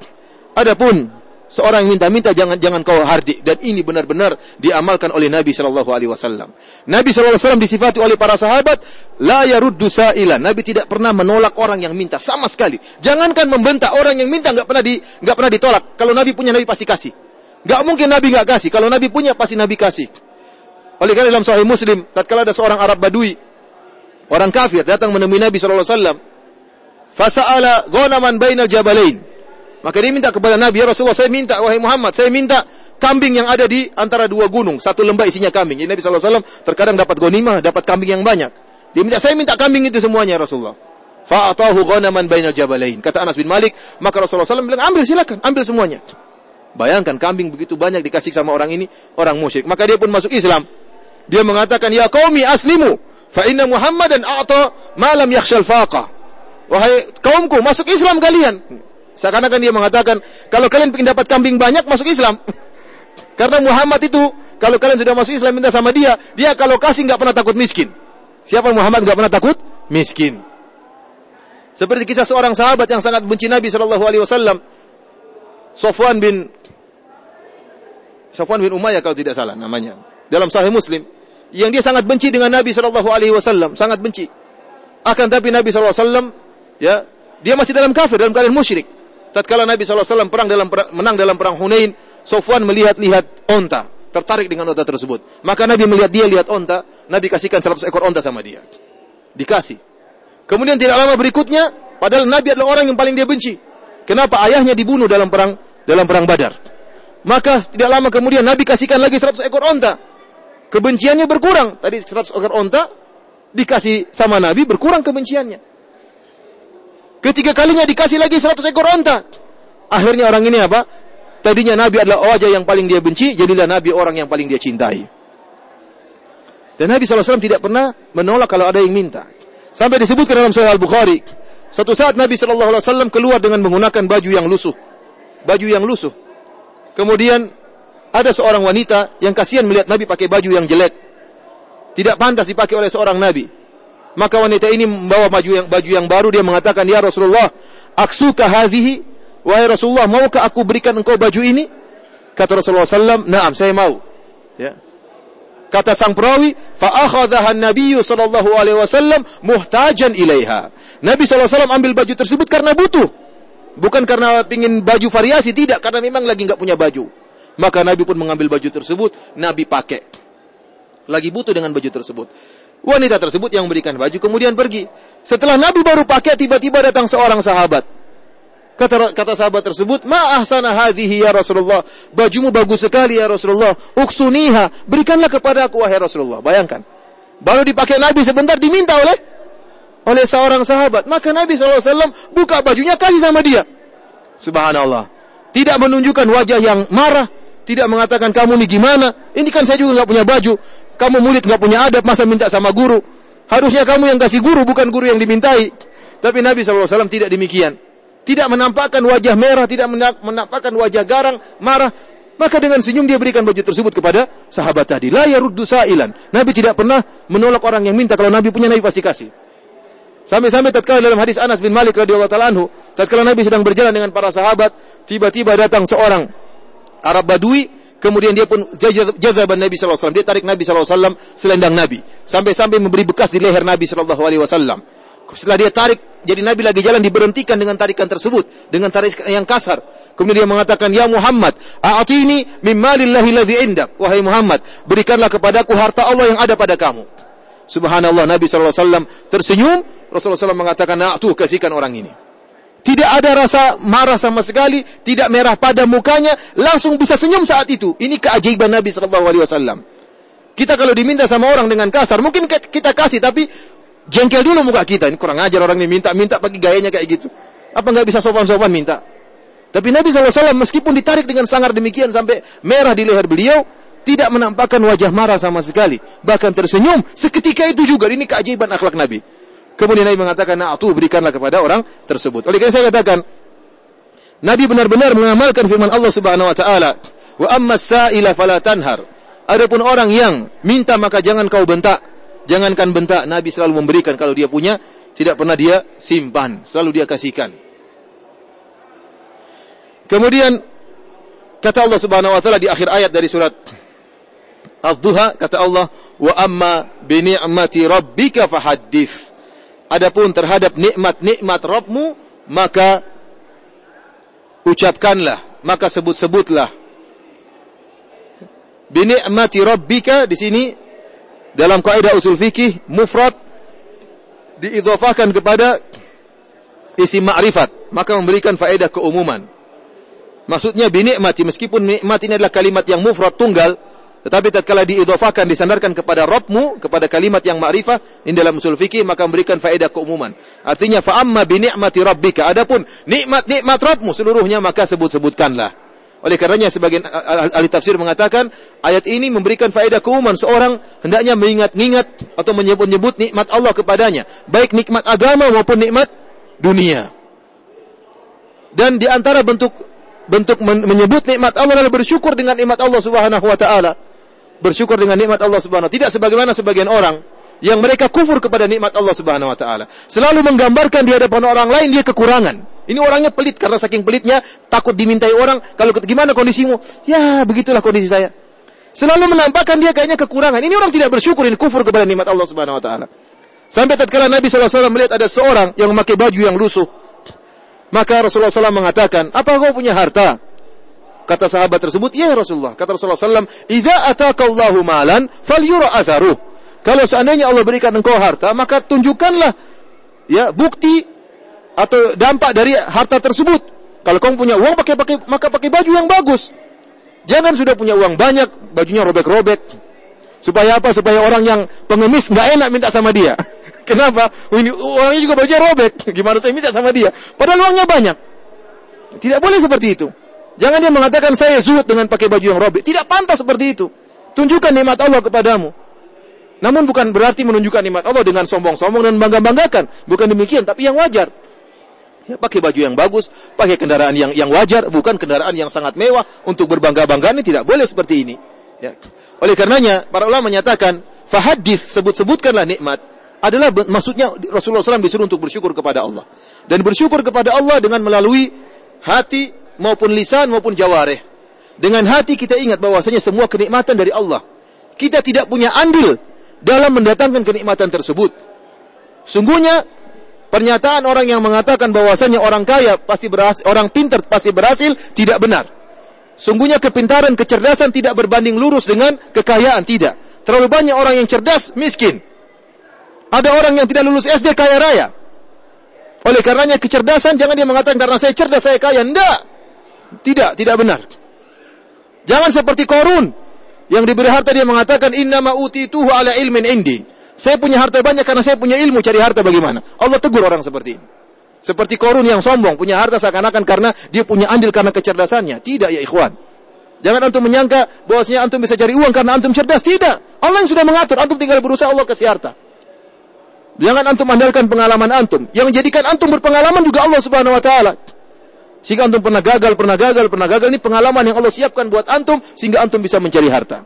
Adapun seorang yang minta-minta jangan jangan kau hardik dan ini benar-benar diamalkan oleh Nabi sallallahu alaihi wasallam. Nabi sallallahu alaihi wasallam disifati oleh para sahabat la yaruddu sa'ila. Nabi tidak pernah menolak orang yang minta sama sekali. Jangankan membentak orang yang minta enggak pernah di enggak pernah ditolak. Kalau Nabi punya Nabi pasti kasih. Enggak mungkin Nabi enggak kasih. Kalau Nabi punya pasti Nabi kasih. Oleh karena dalam Sahih Muslim, tatkala ada seorang Arab Badui, orang kafir datang menemui Nabi wasallam, fasa'ala ghanaman bainal jabalain. Maka dia minta kepada Nabi, ya Rasulullah, saya minta wahai Muhammad, saya minta kambing yang ada di antara dua gunung, satu lembah isinya kambing. Jadi Nabi wasallam terkadang dapat ghanimah, dapat kambing yang banyak. Dia minta, saya minta kambing itu semuanya ya Rasulullah. Fa'atahu ghanaman bainal jabalain. Kata Anas bin Malik, maka Rasulullah SAW bilang, ambil silakan, ambil semuanya. Bayangkan kambing begitu banyak dikasih sama orang ini, orang musyrik. Maka dia pun masuk Islam. Dia mengatakan, "Ya qaumi aslimu, fa inna Muhammadan a'ta ma lam yakhshal faqa." Wahai kaumku, masuk Islam kalian. Seakan-akan dia mengatakan, kalau kalian ingin dapat kambing banyak, masuk Islam. Karena Muhammad itu, kalau kalian sudah masuk Islam minta sama dia, dia kalau kasih nggak pernah takut miskin. Siapa Muhammad nggak pernah takut? Miskin. Seperti kisah seorang sahabat yang sangat benci Nabi Shallallahu Alaihi Wasallam, Sofwan bin Sofwan bin Umayyah kalau tidak salah namanya. Dalam Sahih Muslim, yang dia sangat benci dengan Nabi Shallallahu Alaihi Wasallam, sangat benci. Akan tapi Nabi Shallallahu Alaihi Wasallam, ya, dia masih dalam kafir, dalam keadaan musyrik. Tatkala Nabi Shallallahu Alaihi Wasallam perang dalam menang dalam perang Hunain, Sofwan melihat-lihat onta, tertarik dengan onta tersebut. Maka Nabi melihat dia lihat onta, Nabi kasihkan 100 ekor onta sama dia. Dikasih. Kemudian tidak lama berikutnya, padahal Nabi adalah orang yang paling dia benci. Kenapa ayahnya dibunuh dalam perang dalam perang Badar? Maka tidak lama kemudian Nabi kasihkan lagi 100 ekor onta kebenciannya berkurang. Tadi 100 ekor onta dikasih sama Nabi berkurang kebenciannya. Ketiga kalinya dikasih lagi 100 ekor onta. Akhirnya orang ini apa? Tadinya Nabi adalah wajah yang paling dia benci, jadilah Nabi orang yang paling dia cintai. Dan Nabi SAW tidak pernah menolak kalau ada yang minta. Sampai disebutkan dalam Sahih Al-Bukhari, suatu saat Nabi SAW keluar dengan menggunakan baju yang lusuh. Baju yang lusuh. Kemudian ada seorang wanita yang kasihan melihat Nabi pakai baju yang jelek. Tidak pantas dipakai oleh seorang Nabi. Maka wanita ini membawa baju yang baju yang baru dia mengatakan, "Ya Rasulullah, aksuka hadhihi?" Wahai Rasulullah, maukah aku berikan engkau baju ini? Kata Rasulullah sallam, "Na'am, saya mau." Ya. Kata sang perawi, fa akhadhaha an-nabiy sallallahu alaihi wasallam muhtajan ilaiha. Nabi wasallam ambil baju tersebut karena butuh. Bukan karena ingin baju variasi, tidak, karena memang lagi enggak punya baju. Maka Nabi pun mengambil baju tersebut, Nabi pakai. Lagi butuh dengan baju tersebut. Wanita tersebut yang memberikan baju kemudian pergi. Setelah Nabi baru pakai, tiba-tiba datang seorang sahabat. Kata kata sahabat tersebut, "Ma ahsana hadhihi ya Rasulullah. Bajumu bagus sekali ya Rasulullah. Uksuniha, berikanlah kepada aku wahai Rasulullah." Bayangkan. Baru dipakai Nabi sebentar diminta oleh oleh seorang sahabat. Maka Nabi SAW buka bajunya kasih sama dia. Subhanallah. Tidak menunjukkan wajah yang marah, tidak mengatakan kamu ini gimana. Ini kan saya juga nggak punya baju. Kamu murid nggak punya adab, masa minta sama guru. Harusnya kamu yang kasih guru, bukan guru yang dimintai. Tapi Nabi SAW tidak demikian. Tidak menampakkan wajah merah, tidak menampakkan wajah garang, marah. Maka dengan senyum dia berikan baju tersebut kepada sahabat tadi. La yaruddu sa'ilan. Nabi tidak pernah menolak orang yang minta. Kalau Nabi punya, Nabi pasti kasih. Sampai-sampai tatkala dalam hadis Anas bin Malik radhiyallahu taala anhu, tatkala Nabi sedang berjalan dengan para sahabat, tiba-tiba datang seorang Arab Badui, kemudian dia pun jazaban Nabi sallallahu alaihi wasallam. Dia tarik Nabi sallallahu alaihi wasallam selendang Nabi, sampai-sampai memberi bekas di leher Nabi sallallahu alaihi wasallam. Setelah dia tarik, jadi Nabi lagi jalan diberhentikan dengan tarikan tersebut, dengan tarik yang kasar. Kemudian dia mengatakan, "Ya Muhammad, a'tini min malillahi alladhi indak." Wahai Muhammad, berikanlah kepadaku harta Allah yang ada pada kamu. Subhanallah Nabi sallallahu alaihi wasallam tersenyum, Rasulullah SAW mengatakan, "Nah, tuh kasihkan orang ini." tidak ada rasa marah sama sekali, tidak merah pada mukanya, langsung bisa senyum saat itu. Ini keajaiban Nabi sallallahu alaihi wasallam. Kita kalau diminta sama orang dengan kasar, mungkin kita kasih tapi jengkel dulu muka kita. Ini kurang ajar orang ini minta-minta pakai gayanya kayak gitu. Apa nggak bisa sopan-sopan minta? Tapi Nabi SAW meskipun ditarik dengan sangar demikian sampai merah di leher beliau, tidak menampakkan wajah marah sama sekali. Bahkan tersenyum seketika itu juga. Ini keajaiban akhlak Nabi. Kemudian Nabi mengatakan, "Na'tu berikanlah kepada orang tersebut." Oleh karena saya katakan, Nabi benar-benar mengamalkan firman Allah Subhanahu wa taala, "Wa amma sa'ila fala tanhar." Adapun orang yang minta maka jangan kau bentak. Jangankan bentak, Nabi selalu memberikan kalau dia punya, tidak pernah dia simpan, selalu dia kasihkan. Kemudian kata Allah Subhanahu wa taala di akhir ayat dari surat Ad-Duha kata Allah, "Wa amma bi ni'mati rabbika fahaddits." Adapun terhadap nikmat-nikmat Rabbmu, maka ucapkanlah, maka sebut-sebutlah. Binikmati rabbika di sini dalam kaidah usul fikih mufrad diidhafahkan kepada isi ma'rifat, maka memberikan faedah keumuman. Maksudnya binikmati meskipun nikmat ini adalah kalimat yang mufrad tunggal, tetapi tatkala diidhafakan disandarkan kepada Rabbmu, kepada kalimat yang ma'rifah ini dalam usul fikih maka memberikan faedah keumuman. Artinya fa amma bi ni'mati rabbika. Adapun nikmat-nikmat Rabbmu seluruhnya maka sebut-sebutkanlah. Oleh karenanya sebagian ahli tafsir mengatakan ayat ini memberikan faedah keumuman seorang hendaknya mengingat-ingat atau menyebut-nyebut nikmat Allah kepadanya, baik nikmat agama maupun nikmat dunia. Dan di antara bentuk bentuk menyebut nikmat Allah adalah bersyukur dengan nikmat Allah Subhanahu wa taala bersyukur dengan nikmat Allah Subhanahu tidak sebagaimana sebagian orang yang mereka kufur kepada nikmat Allah Subhanahu wa taala. Selalu menggambarkan di hadapan orang lain dia kekurangan. Ini orangnya pelit karena saking pelitnya takut dimintai orang kalau gimana kondisimu? Ya, begitulah kondisi saya. Selalu menampakkan dia kayaknya kekurangan. Ini orang tidak bersyukur ini kufur kepada nikmat Allah Subhanahu wa taala. Sampai tatkala Nabi SAW melihat ada seorang yang memakai baju yang lusuh. Maka Rasulullah SAW mengatakan, apa kau punya harta? Kata sahabat tersebut, ya Rasulullah. Kata Rasulullah SAW, Iza atakallahu malan, falyura atharuh. Kalau seandainya Allah berikan engkau harta, maka tunjukkanlah ya bukti atau dampak dari harta tersebut. Kalau kamu punya uang, pakai pakai maka pakai baju yang bagus. Jangan sudah punya uang banyak, bajunya robek-robek. Supaya apa? Supaya orang yang pengemis nggak enak minta sama dia. Kenapa? Ini orangnya juga bajunya robek. Gimana saya minta sama dia? Padahal uangnya banyak. Tidak boleh seperti itu. Jangan dia mengatakan saya zuhud dengan pakai baju yang robek. Tidak pantas seperti itu. Tunjukkan nikmat Allah kepadamu. Namun bukan berarti menunjukkan nikmat Allah dengan sombong-sombong dan bangga-banggakan. Bukan demikian, tapi yang wajar. Ya, pakai baju yang bagus, pakai kendaraan yang yang wajar, bukan kendaraan yang sangat mewah untuk berbangga-bangga ini tidak boleh seperti ini. Ya. Oleh karenanya, para ulama menyatakan, fahadith, sebut-sebutkanlah nikmat, adalah maksudnya Rasulullah SAW disuruh untuk bersyukur kepada Allah. Dan bersyukur kepada Allah dengan melalui hati maupun lisan maupun jawareh. Dengan hati kita ingat bahwasanya semua kenikmatan dari Allah. Kita tidak punya andil dalam mendatangkan kenikmatan tersebut. Sungguhnya pernyataan orang yang mengatakan bahwasanya orang kaya pasti berhasil, orang pintar pasti berhasil tidak benar. Sungguhnya kepintaran, kecerdasan tidak berbanding lurus dengan kekayaan, tidak. Terlalu banyak orang yang cerdas, miskin. Ada orang yang tidak lulus SD kaya raya. Oleh karenanya kecerdasan jangan dia mengatakan karena saya cerdas saya kaya. Tidak. Tidak, tidak benar. Jangan seperti Korun yang diberi harta dia mengatakan inna ma utituhu ala ilmin indi. Saya punya harta banyak karena saya punya ilmu cari harta bagaimana. Allah tegur orang seperti ini. Seperti Korun yang sombong punya harta seakan-akan karena dia punya andil karena kecerdasannya. Tidak ya ikhwan. Jangan antum menyangka bahwasanya antum bisa cari uang karena antum cerdas. Tidak. Allah yang sudah mengatur. Antum tinggal berusaha Allah kasih harta. Jangan antum andalkan pengalaman antum. Yang jadikan antum berpengalaman juga Allah Subhanahu wa taala. Sehingga antum pernah gagal, pernah gagal, pernah gagal. Ini pengalaman yang Allah siapkan buat antum sehingga antum bisa mencari harta.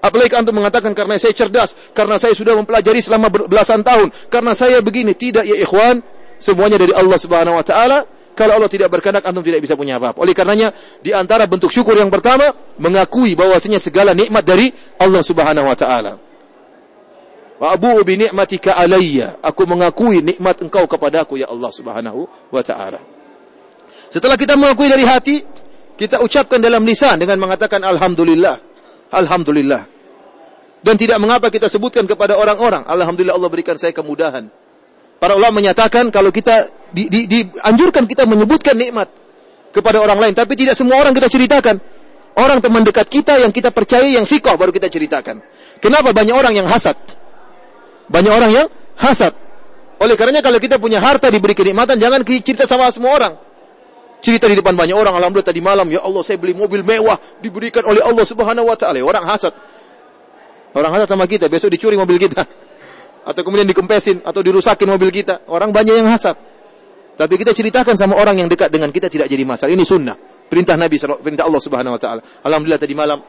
Apalagi antum mengatakan karena saya cerdas, karena saya sudah mempelajari selama belasan tahun, karena saya begini. Tidak ya ikhwan, semuanya dari Allah Subhanahu wa taala. Kalau Allah tidak berkehendak antum tidak bisa punya apa-apa. Oleh karenanya di antara bentuk syukur yang pertama mengakui bahwasanya segala nikmat dari Allah Subhanahu wa taala. Wa abu bi ni'matika alayya. Aku mengakui nikmat engkau kepadaku ya Allah Subhanahu wa taala. Setelah kita mengakui dari hati, kita ucapkan dalam lisan dengan mengatakan Alhamdulillah. Alhamdulillah. Dan tidak mengapa kita sebutkan kepada orang-orang. Alhamdulillah Allah berikan saya kemudahan. Para ulama menyatakan kalau kita di, di, dianjurkan kita menyebutkan nikmat kepada orang lain, tapi tidak semua orang kita ceritakan. Orang teman dekat kita yang kita percaya yang fikoh baru kita ceritakan. Kenapa banyak orang yang hasad? Banyak orang yang hasad. Oleh karenanya kalau kita punya harta diberi kenikmatan, jangan cerita sama semua orang. Cerita di depan banyak orang, alhamdulillah tadi malam, ya Allah saya beli mobil mewah, diberikan oleh Allah subhanahu wa ta'ala. Orang hasad. Orang hasad sama kita, besok dicuri mobil kita. Atau kemudian dikempesin, atau dirusakin mobil kita. Orang banyak yang hasad. Tapi kita ceritakan sama orang yang dekat dengan kita tidak jadi masalah. Ini sunnah. Perintah Nabi, perintah Allah subhanahu wa ta'ala. Alhamdulillah tadi malam,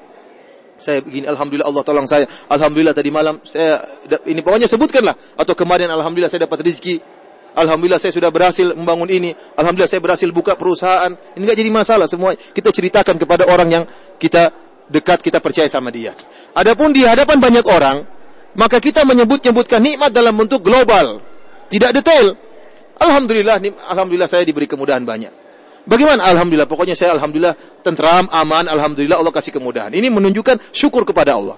saya begini, Alhamdulillah Allah tolong saya. Alhamdulillah tadi malam, saya, ini pokoknya sebutkanlah. Atau kemarin Alhamdulillah saya dapat rezeki Alhamdulillah saya sudah berhasil membangun ini. Alhamdulillah saya berhasil buka perusahaan. Ini enggak jadi masalah semua. Kita ceritakan kepada orang yang kita dekat, kita percaya sama dia. Adapun di hadapan banyak orang, maka kita menyebut-nyebutkan nikmat dalam bentuk global. Tidak detail. Alhamdulillah, alhamdulillah saya diberi kemudahan banyak. Bagaimana? Alhamdulillah. Pokoknya saya alhamdulillah tentram, aman, alhamdulillah Allah kasih kemudahan. Ini menunjukkan syukur kepada Allah.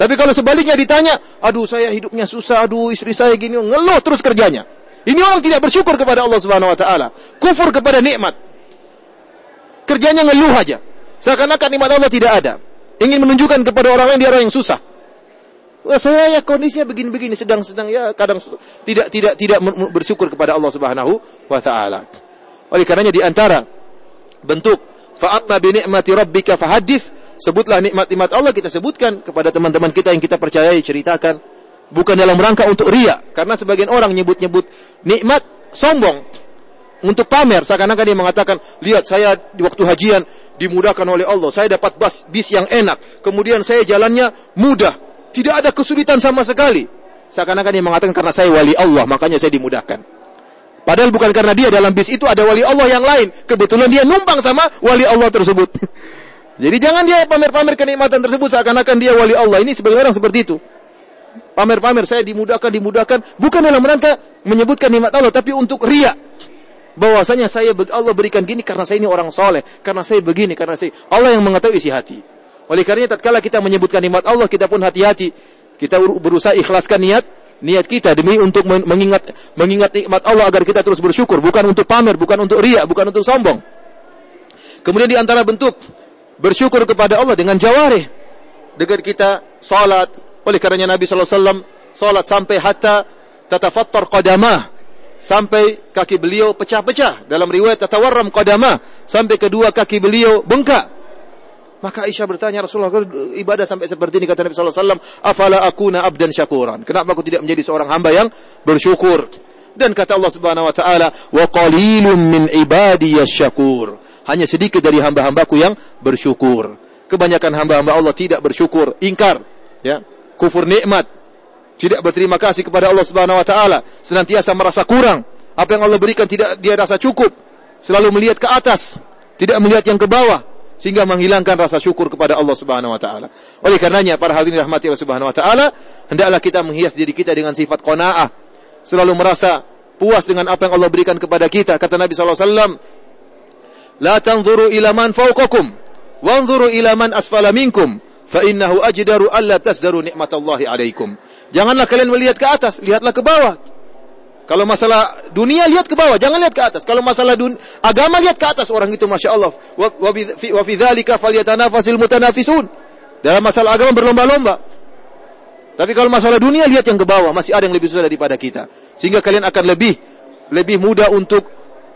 Tapi kalau sebaliknya ditanya, aduh saya hidupnya susah, aduh istri saya gini, ngeluh terus kerjanya. Ini orang tidak bersyukur kepada Allah Subhanahu wa taala. Kufur kepada nikmat. Kerjanya ngeluh aja. Seakan-akan nikmat Allah tidak ada. Ingin menunjukkan kepada orang lain dia orang yang susah. Saya ya kondisinya begini-begini sedang-sedang ya kadang tidak tidak tidak bersyukur kepada Allah Subhanahu wa taala. Oleh karenanya di antara bentuk fa'amma bi ni'mati rabbika fahaddits sebutlah nikmat-nikmat Allah kita sebutkan kepada teman-teman kita yang kita percayai ceritakan bukan dalam rangka untuk ria karena sebagian orang nyebut-nyebut nikmat sombong. Untuk pamer seakan-akan dia mengatakan lihat saya di waktu hajian dimudahkan oleh Allah. Saya dapat bus bis yang enak. Kemudian saya jalannya mudah. Tidak ada kesulitan sama sekali. Seakan-akan dia mengatakan karena saya wali Allah makanya saya dimudahkan. Padahal bukan karena dia dalam bis itu ada wali Allah yang lain. Kebetulan dia numpang sama wali Allah tersebut. Jadi jangan dia pamer-pamer kenikmatan tersebut. Seakan-akan dia wali Allah. Ini sebagian orang seperti itu pamer-pamer saya dimudahkan dimudahkan. Bukan dalam rangka menyebutkan nikmat Allah tapi untuk ria bahwasanya saya Allah berikan gini karena saya ini orang soleh karena saya begini karena saya Allah yang mengetahui isi hati. Oleh karenanya tatkala kita menyebutkan nikmat Allah kita pun hati-hati. Kita berusaha ikhlaskan niat niat kita demi untuk mengingat mengingat nikmat Allah agar kita terus bersyukur. Bukan untuk pamer bukan untuk ria bukan untuk sombong. Kemudian di antara bentuk bersyukur kepada Allah dengan jawarih. Dengan kita salat oleh karenanya Nabi wasallam salat sampai hatta tatafattar qadamah sampai kaki beliau pecah-pecah. Dalam riwayat tatawarram qadamah sampai kedua kaki beliau bengkak. Maka Aisyah bertanya Rasulullah ibadah sampai seperti ini kata Nabi sallallahu alaihi wasallam, "Afala akuna abdan syakuran?" Kenapa aku tidak menjadi seorang hamba yang bersyukur? Dan kata Allah Subhanahu wa taala, "Wa qalilum min ibadiyasy syakur." Hanya sedikit dari hamba-hambaku yang bersyukur. Kebanyakan hamba-hamba Allah tidak bersyukur, ingkar, ya kufur nikmat, tidak berterima kasih kepada Allah Subhanahu wa taala, senantiasa merasa kurang. Apa yang Allah berikan tidak dia rasa cukup, selalu melihat ke atas, tidak melihat yang ke bawah sehingga menghilangkan rasa syukur kepada Allah Subhanahu wa taala. Oleh karenanya para hadirin rahmati Allah Subhanahu wa taala, hendaklah kita menghias diri kita dengan sifat qanaah, selalu merasa puas dengan apa yang Allah berikan kepada kita. Kata Nabi sallallahu alaihi wasallam, "La tanzuru ila man fawqakum, wanzuru ila man asfala minkum." Fa innahu ajdaru alla tasdaru nikmatallahi alaikum. Janganlah kalian melihat ke atas, lihatlah ke bawah. Kalau masalah dunia lihat ke bawah, jangan lihat ke atas. Kalau masalah dun agama lihat ke atas orang itu Masya Allah. Wa fi dzalika mutanafisun. Dalam masalah agama berlomba-lomba. Tapi kalau masalah dunia lihat yang ke bawah, masih ada yang lebih susah daripada kita. Sehingga kalian akan lebih lebih mudah untuk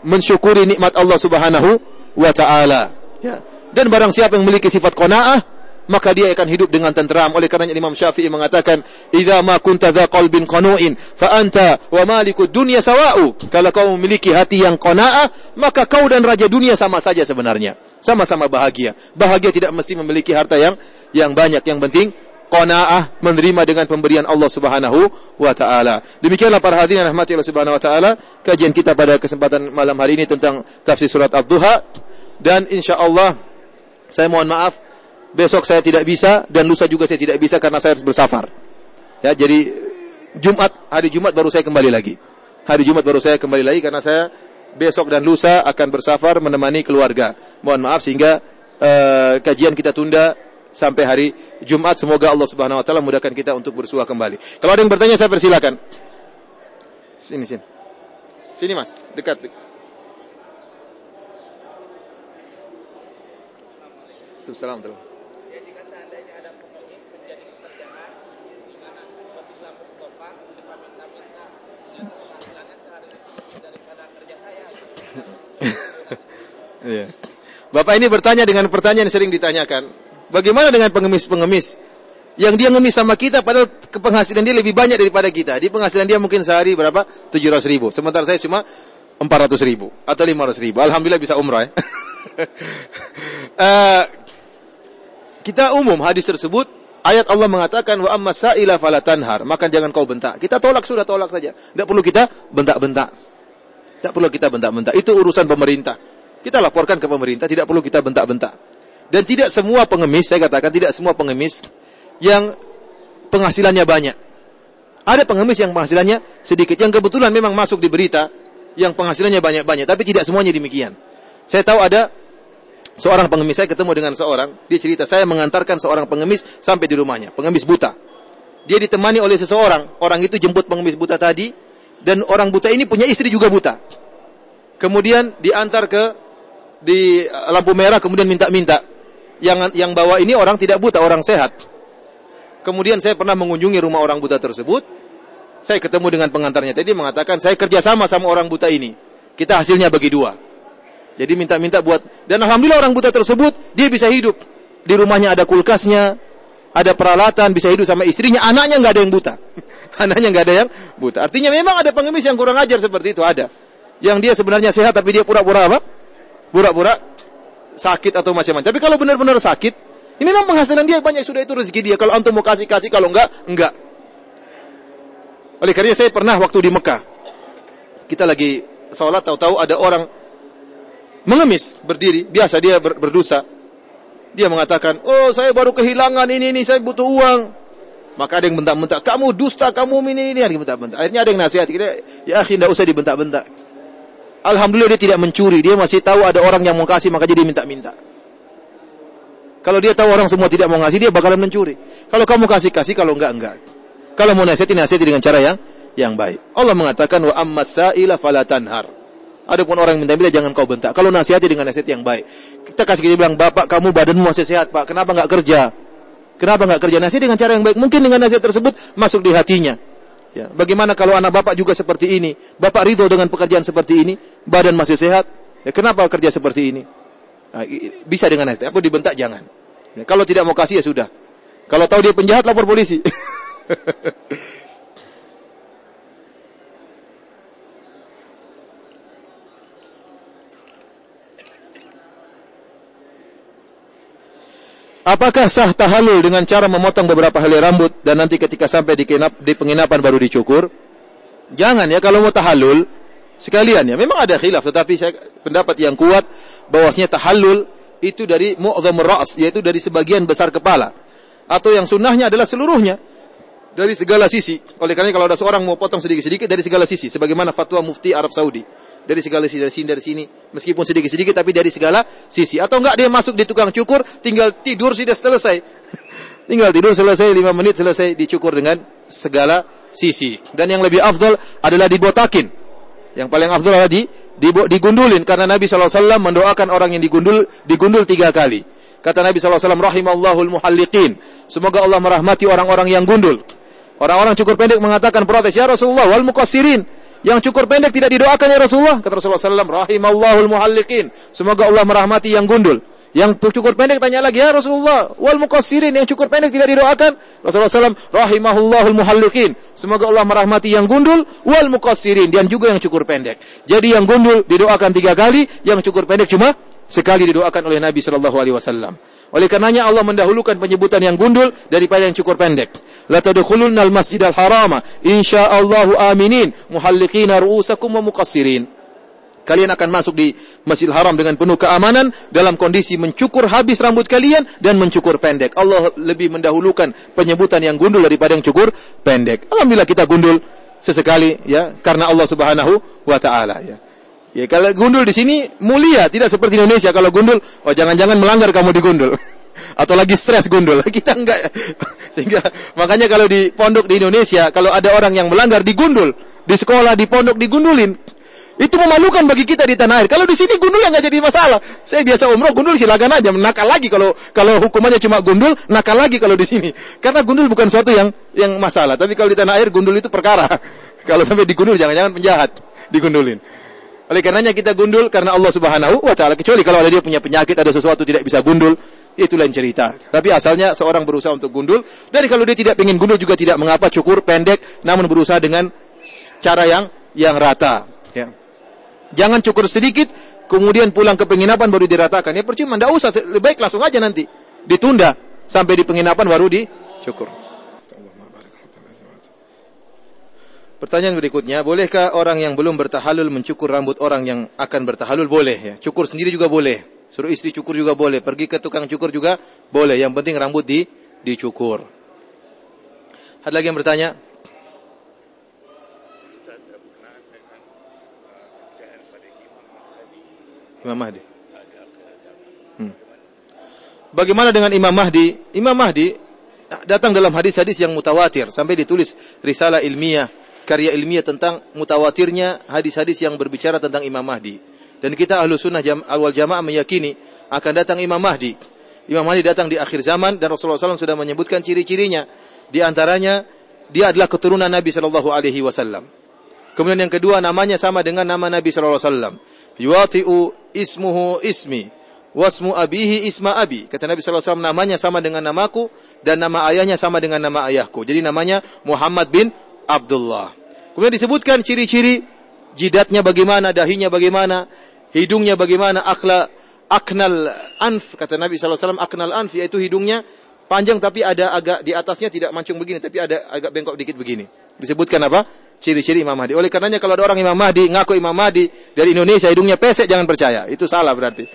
mensyukuri nikmat Allah Subhanahu wa taala. Ya. Dan barang siapa yang memiliki sifat qanaah, maka dia akan hidup dengan tenteram. Oleh karenanya Imam Syafi'i mengatakan, "Idza ma kunta dza qalbin qanu'in, fa anta wa malikud dunya sawa'u." Kalau kau memiliki hati yang qanaah, maka kau dan raja dunia sama saja sebenarnya. Sama-sama bahagia. Bahagia tidak mesti memiliki harta yang yang banyak, yang penting qanaah menerima dengan pemberian Allah Subhanahu wa taala. Demikianlah para hadirin rahmati Allah Subhanahu wa taala, kajian kita pada kesempatan malam hari ini tentang tafsir surat Ad-Duha dan insyaallah saya mohon maaf besok saya tidak bisa dan lusa juga saya tidak bisa karena saya harus bersafar. Ya, jadi Jumat, hari Jumat baru saya kembali lagi. Hari Jumat baru saya kembali lagi karena saya besok dan lusa akan bersafar menemani keluarga. Mohon maaf sehingga uh, kajian kita tunda sampai hari Jumat. Semoga Allah Subhanahu wa taala mudahkan kita untuk bersua kembali. Kalau ada yang bertanya saya persilakan. Sini sini. Sini Mas, dekat. dekat. Assalamualaikum. Ya, jika seandainya ada pengemis menjadi pekerjaan di mana seperti Mustafa minta-minta penghasilannya sehari daripada kerja saya. Iya. Bapak ini bertanya dengan pertanyaan yang sering ditanyakan. Bagaimana dengan pengemis-pengemis yang dia ngemis sama kita padahal penghasilan dia lebih banyak daripada kita. Di penghasilan dia mungkin sehari berapa? 700 ribu. Sementara saya cuma 400 ribu atau 500 ribu. Alhamdulillah bisa umrah ya. uh, kita umum hadis tersebut ayat Allah mengatakan wa amma sa'ila fala tanhar maka jangan kau bentak. Kita tolak sudah tolak saja. Tidak perlu kita bentak-bentak. Tidak perlu kita bentak-bentak. Itu urusan pemerintah. Kita laporkan ke pemerintah, tidak perlu kita bentak-bentak. Dan tidak semua pengemis, saya katakan tidak semua pengemis yang penghasilannya banyak. Ada pengemis yang penghasilannya sedikit, yang kebetulan memang masuk di berita yang penghasilannya banyak-banyak, tapi tidak semuanya demikian. Saya tahu ada seorang pengemis, saya ketemu dengan seorang, dia cerita, saya mengantarkan seorang pengemis sampai di rumahnya, pengemis buta. Dia ditemani oleh seseorang, orang itu jemput pengemis buta tadi, dan orang buta ini punya istri juga buta. Kemudian diantar ke di lampu merah, kemudian minta-minta. Yang yang bawa ini orang tidak buta, orang sehat. Kemudian saya pernah mengunjungi rumah orang buta tersebut. Saya ketemu dengan pengantarnya tadi mengatakan saya kerjasama sama orang buta ini. Kita hasilnya bagi dua. Jadi minta-minta buat dan alhamdulillah orang buta tersebut dia bisa hidup. Di rumahnya ada kulkasnya, ada peralatan, bisa hidup sama istrinya, anaknya nggak ada yang buta. anaknya nggak ada yang buta. Artinya memang ada pengemis yang kurang ajar seperti itu ada. Yang dia sebenarnya sehat tapi dia pura-pura apa? Pura-pura sakit atau macam-macam. Tapi kalau benar-benar sakit, ini memang penghasilan dia banyak sudah itu rezeki dia. Kalau antum mau kasih kasih, kalau enggak enggak. Oleh karena saya pernah waktu di Mekah, kita lagi sholat tahu-tahu ada orang mengemis berdiri, biasa dia ber, berdosa. Dia mengatakan, oh saya baru kehilangan ini ini, saya butuh uang. Maka ada yang bentak-bentak, kamu dusta, kamu ini ini, yang bentak-bentak. Akhirnya ada yang nasihat, kita, ya akhirnya tidak usah dibentak-bentak. Alhamdulillah dia tidak mencuri, dia masih tahu ada orang yang mau kasih, maka jadi minta-minta. Kalau dia tahu orang semua tidak mau ngasih, dia bakalan mencuri. Kalau kamu kasih kasih, kalau enggak enggak. Kalau mau nasihati nasihati dengan cara yang yang baik. Allah mengatakan wa ammas sa'ila fala tanhar. Adapun orang yang minta-minta jangan kau bentak. Kalau nasihati dengan nasihat yang baik. Kita kasih dia bilang, "Bapak, kamu badanmu masih sehat, Pak. Kenapa enggak kerja?" Kenapa enggak kerja? Nasihat dengan cara yang baik. Mungkin dengan nasihat tersebut masuk di hatinya. Ya, bagaimana kalau anak bapak juga seperti ini? Bapak ridho dengan pekerjaan seperti ini, badan masih sehat. Ya, kenapa kerja seperti ini? Nah, bisa dengan nasihat. Aku dibentak jangan. Ya, kalau tidak mau kasih ya sudah. Kalau tahu dia penjahat lapor polisi. Apakah sah tahalul dengan cara memotong beberapa helai rambut dan nanti ketika sampai di, kenap, di penginapan baru dicukur? Jangan ya kalau mau tahalul sekalian ya. Memang ada khilaf tetapi saya pendapat yang kuat bahwasanya tahallul itu dari mu'dham ra's yaitu dari sebagian besar kepala atau yang sunnahnya adalah seluruhnya dari segala sisi. Oleh karena kalau ada seorang mau potong sedikit-sedikit dari segala sisi sebagaimana fatwa mufti Arab Saudi. Dari segala sisi dari sini dari sini meskipun sedikit-sedikit tapi dari segala sisi atau enggak dia masuk di tukang cukur tinggal tidur sudah selesai. tinggal tidur selesai 5 menit selesai dicukur dengan segala sisi. Dan yang lebih afdal adalah dibotakin. Yang paling afdal adalah di digundulin karena Nabi SAW mendoakan orang yang digundul digundul tiga kali. Kata Nabi SAW, rahimallahul muhalliqin. Semoga Allah merahmati orang-orang yang gundul. Orang-orang cukur pendek mengatakan protes, ya Rasulullah, wal muqassirin. Yang cukur pendek tidak didoakan ya Rasulullah. Kata Rasulullah SAW, rahimallahul muhalliqin. Semoga Allah merahmati yang gundul. Yang cukur pendek tanya lagi, ya Rasulullah, wal muqassirin yang cukur pendek tidak didoakan. Rasulullah SAW, rahimahullahul muhalliqin. Semoga Allah merahmati yang gundul, wal muqassirin dan juga yang cukur pendek. Jadi yang gundul didoakan tiga kali, yang cukur pendek cuma sekali didoakan oleh Nabi Shallallahu Alaihi Wasallam. Oleh karenanya Allah mendahulukan penyebutan yang gundul daripada yang cukur pendek. La tadkhulunna al-masjidal harama insyaallahu aminin muhalliqina ru'usakum wa muqassirin. Kalian akan masuk di Masjidil Haram dengan penuh keamanan dalam kondisi mencukur habis rambut kalian dan mencukur pendek. Allah lebih mendahulukan penyebutan yang gundul daripada yang cukur pendek. Alhamdulillah kita gundul sesekali ya karena Allah Subhanahu wa taala ya. Ya kalau gundul di sini mulia, tidak seperti Indonesia kalau gundul, oh jangan-jangan melanggar kamu digundul. Atau lagi stres gundul. Kita enggak. Sehingga makanya kalau di pondok di Indonesia kalau ada orang yang melanggar digundul, di sekolah di pondok digundulin. Itu memalukan bagi kita di tanah air. Kalau di sini gundul yang nggak jadi masalah. Saya biasa umroh gundul silakan aja. Nakal lagi kalau kalau hukumannya cuma gundul, nakal lagi kalau di sini. Karena gundul bukan suatu yang yang masalah. Tapi kalau di tanah air gundul itu perkara. kalau sampai digundul jangan-jangan penjahat digundulin. Oleh karenanya kita gundul karena Allah Subhanahu wa taala kecuali kalau ada dia punya penyakit ada sesuatu tidak bisa gundul itu lain cerita. Tapi asalnya seorang berusaha untuk gundul dan kalau dia tidak ingin gundul juga tidak mengapa cukur pendek namun berusaha dengan cara yang yang rata ya. Jangan cukur sedikit, kemudian pulang ke penginapan baru diratakan. Ya percuma, tidak usah. Lebih baik langsung aja nanti. Ditunda sampai di penginapan baru dicukur. Pertanyaan berikutnya, bolehkah orang yang belum bertahalul mencukur rambut orang yang akan bertahalul? Boleh ya. Cukur sendiri juga boleh. Suruh istri cukur juga boleh. Pergi ke tukang cukur juga boleh. Yang penting rambut di dicukur. Ada lagi yang bertanya? Imam Mahdi. Hmm. Bagaimana dengan Imam Mahdi? Imam Mahdi datang dalam hadis-hadis yang mutawatir sampai ditulis risalah ilmiah, karya ilmiah tentang mutawatirnya hadis-hadis yang berbicara tentang Imam Mahdi. Dan kita ahlu sunnah jam, awal jamaah meyakini akan datang Imam Mahdi. Imam Mahdi datang di akhir zaman dan Rasulullah SAW sudah menyebutkan ciri-cirinya. Di antaranya dia adalah keturunan Nabi Shallallahu Alaihi Wasallam. Kemudian yang kedua namanya sama dengan nama Nabi Shallallahu Alaihi Wasallam. Yuati'u ismuhu ismi wasmu abihi isma abi. Kata Nabi SAW, namanya sama dengan namaku dan nama ayahnya sama dengan nama ayahku. Jadi namanya Muhammad bin Abdullah. Kemudian disebutkan ciri-ciri jidatnya bagaimana, dahinya bagaimana, hidungnya bagaimana, akla aknal anf kata Nabi SAW aknal anf yaitu hidungnya panjang tapi ada agak di atasnya tidak mancung begini tapi ada agak bengkok dikit begini. Disebutkan apa? ciri-ciri Imam Mahdi. Oleh karenanya kalau ada orang Imam Mahdi ngaku Imam Mahdi dari Indonesia hidungnya pesek jangan percaya. Itu salah berarti.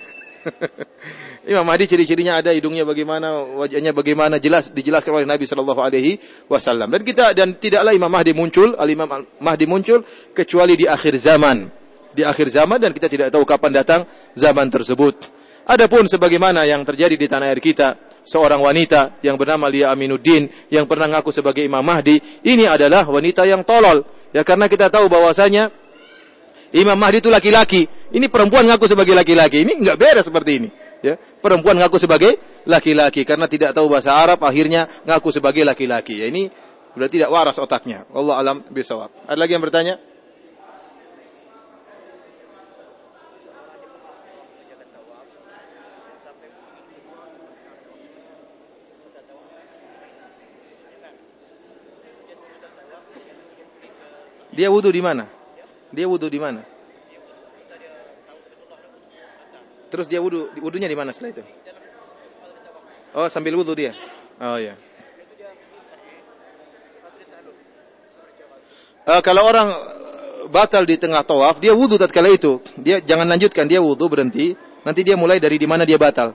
Imam Mahdi ciri-cirinya ada hidungnya bagaimana, wajahnya bagaimana jelas dijelaskan oleh Nabi sallallahu alaihi wasallam. Dan kita dan tidaklah Imam Mahdi muncul, Al Imam Mahdi muncul kecuali di akhir zaman. Di akhir zaman dan kita tidak tahu kapan datang zaman tersebut. Adapun sebagaimana yang terjadi di tanah air kita, seorang wanita yang bernama Lia Aminuddin yang pernah ngaku sebagai Imam Mahdi, ini adalah wanita yang tolol. Ya karena kita tahu bahwasanya Imam Mahdi itu laki-laki. Ini perempuan ngaku sebagai laki-laki. Ini enggak beres seperti ini. Ya, perempuan ngaku sebagai laki-laki karena tidak tahu bahasa Arab akhirnya ngaku sebagai laki-laki. Ya, ini sudah tidak waras otaknya. Allah alam bisawab. Ada lagi yang bertanya? Dia wudhu di mana? Dia wudhu di mana? Terus dia wudhu, wudhunya di mana setelah itu? Oh, sambil wudhu dia. Oh ya. Uh, kalau orang batal di tengah tawaf, dia wudhu tatkala itu. Dia jangan lanjutkan, dia wudhu berhenti. Nanti dia mulai dari di mana dia batal.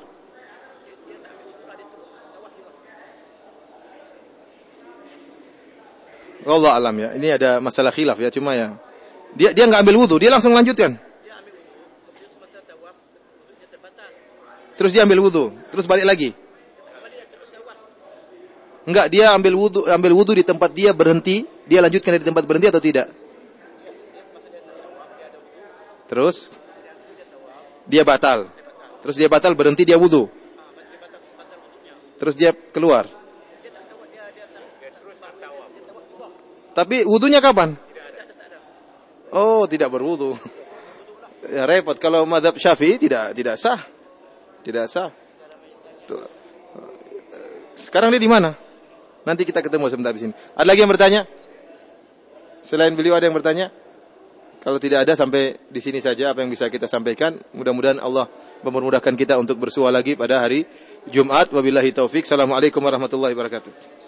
Allah alam ya. Ini ada masalah khilaf ya, cuma ya. Dia dia nggak ambil wudhu, dia langsung lanjutkan. Terus dia ambil wudhu, terus balik lagi. Enggak, dia ambil wudhu, ambil wudhu di tempat dia berhenti, dia lanjutkan dari tempat berhenti atau tidak? Terus dia batal. Terus dia batal berhenti dia wudhu. Terus dia keluar. Tapi wudhunya kapan? Oh, tidak berwudhu. Ya repot kalau madhab syafi'i tidak tidak sah. Tidak sah. Tuh. Sekarang dia di mana? Nanti kita ketemu sebentar di sini. Ada lagi yang bertanya? Selain beliau ada yang bertanya? Kalau tidak ada sampai di sini saja apa yang bisa kita sampaikan. Mudah-mudahan Allah mempermudahkan kita untuk bersua lagi pada hari Jumat. Wabillahi taufik. Assalamualaikum warahmatullahi wabarakatuh.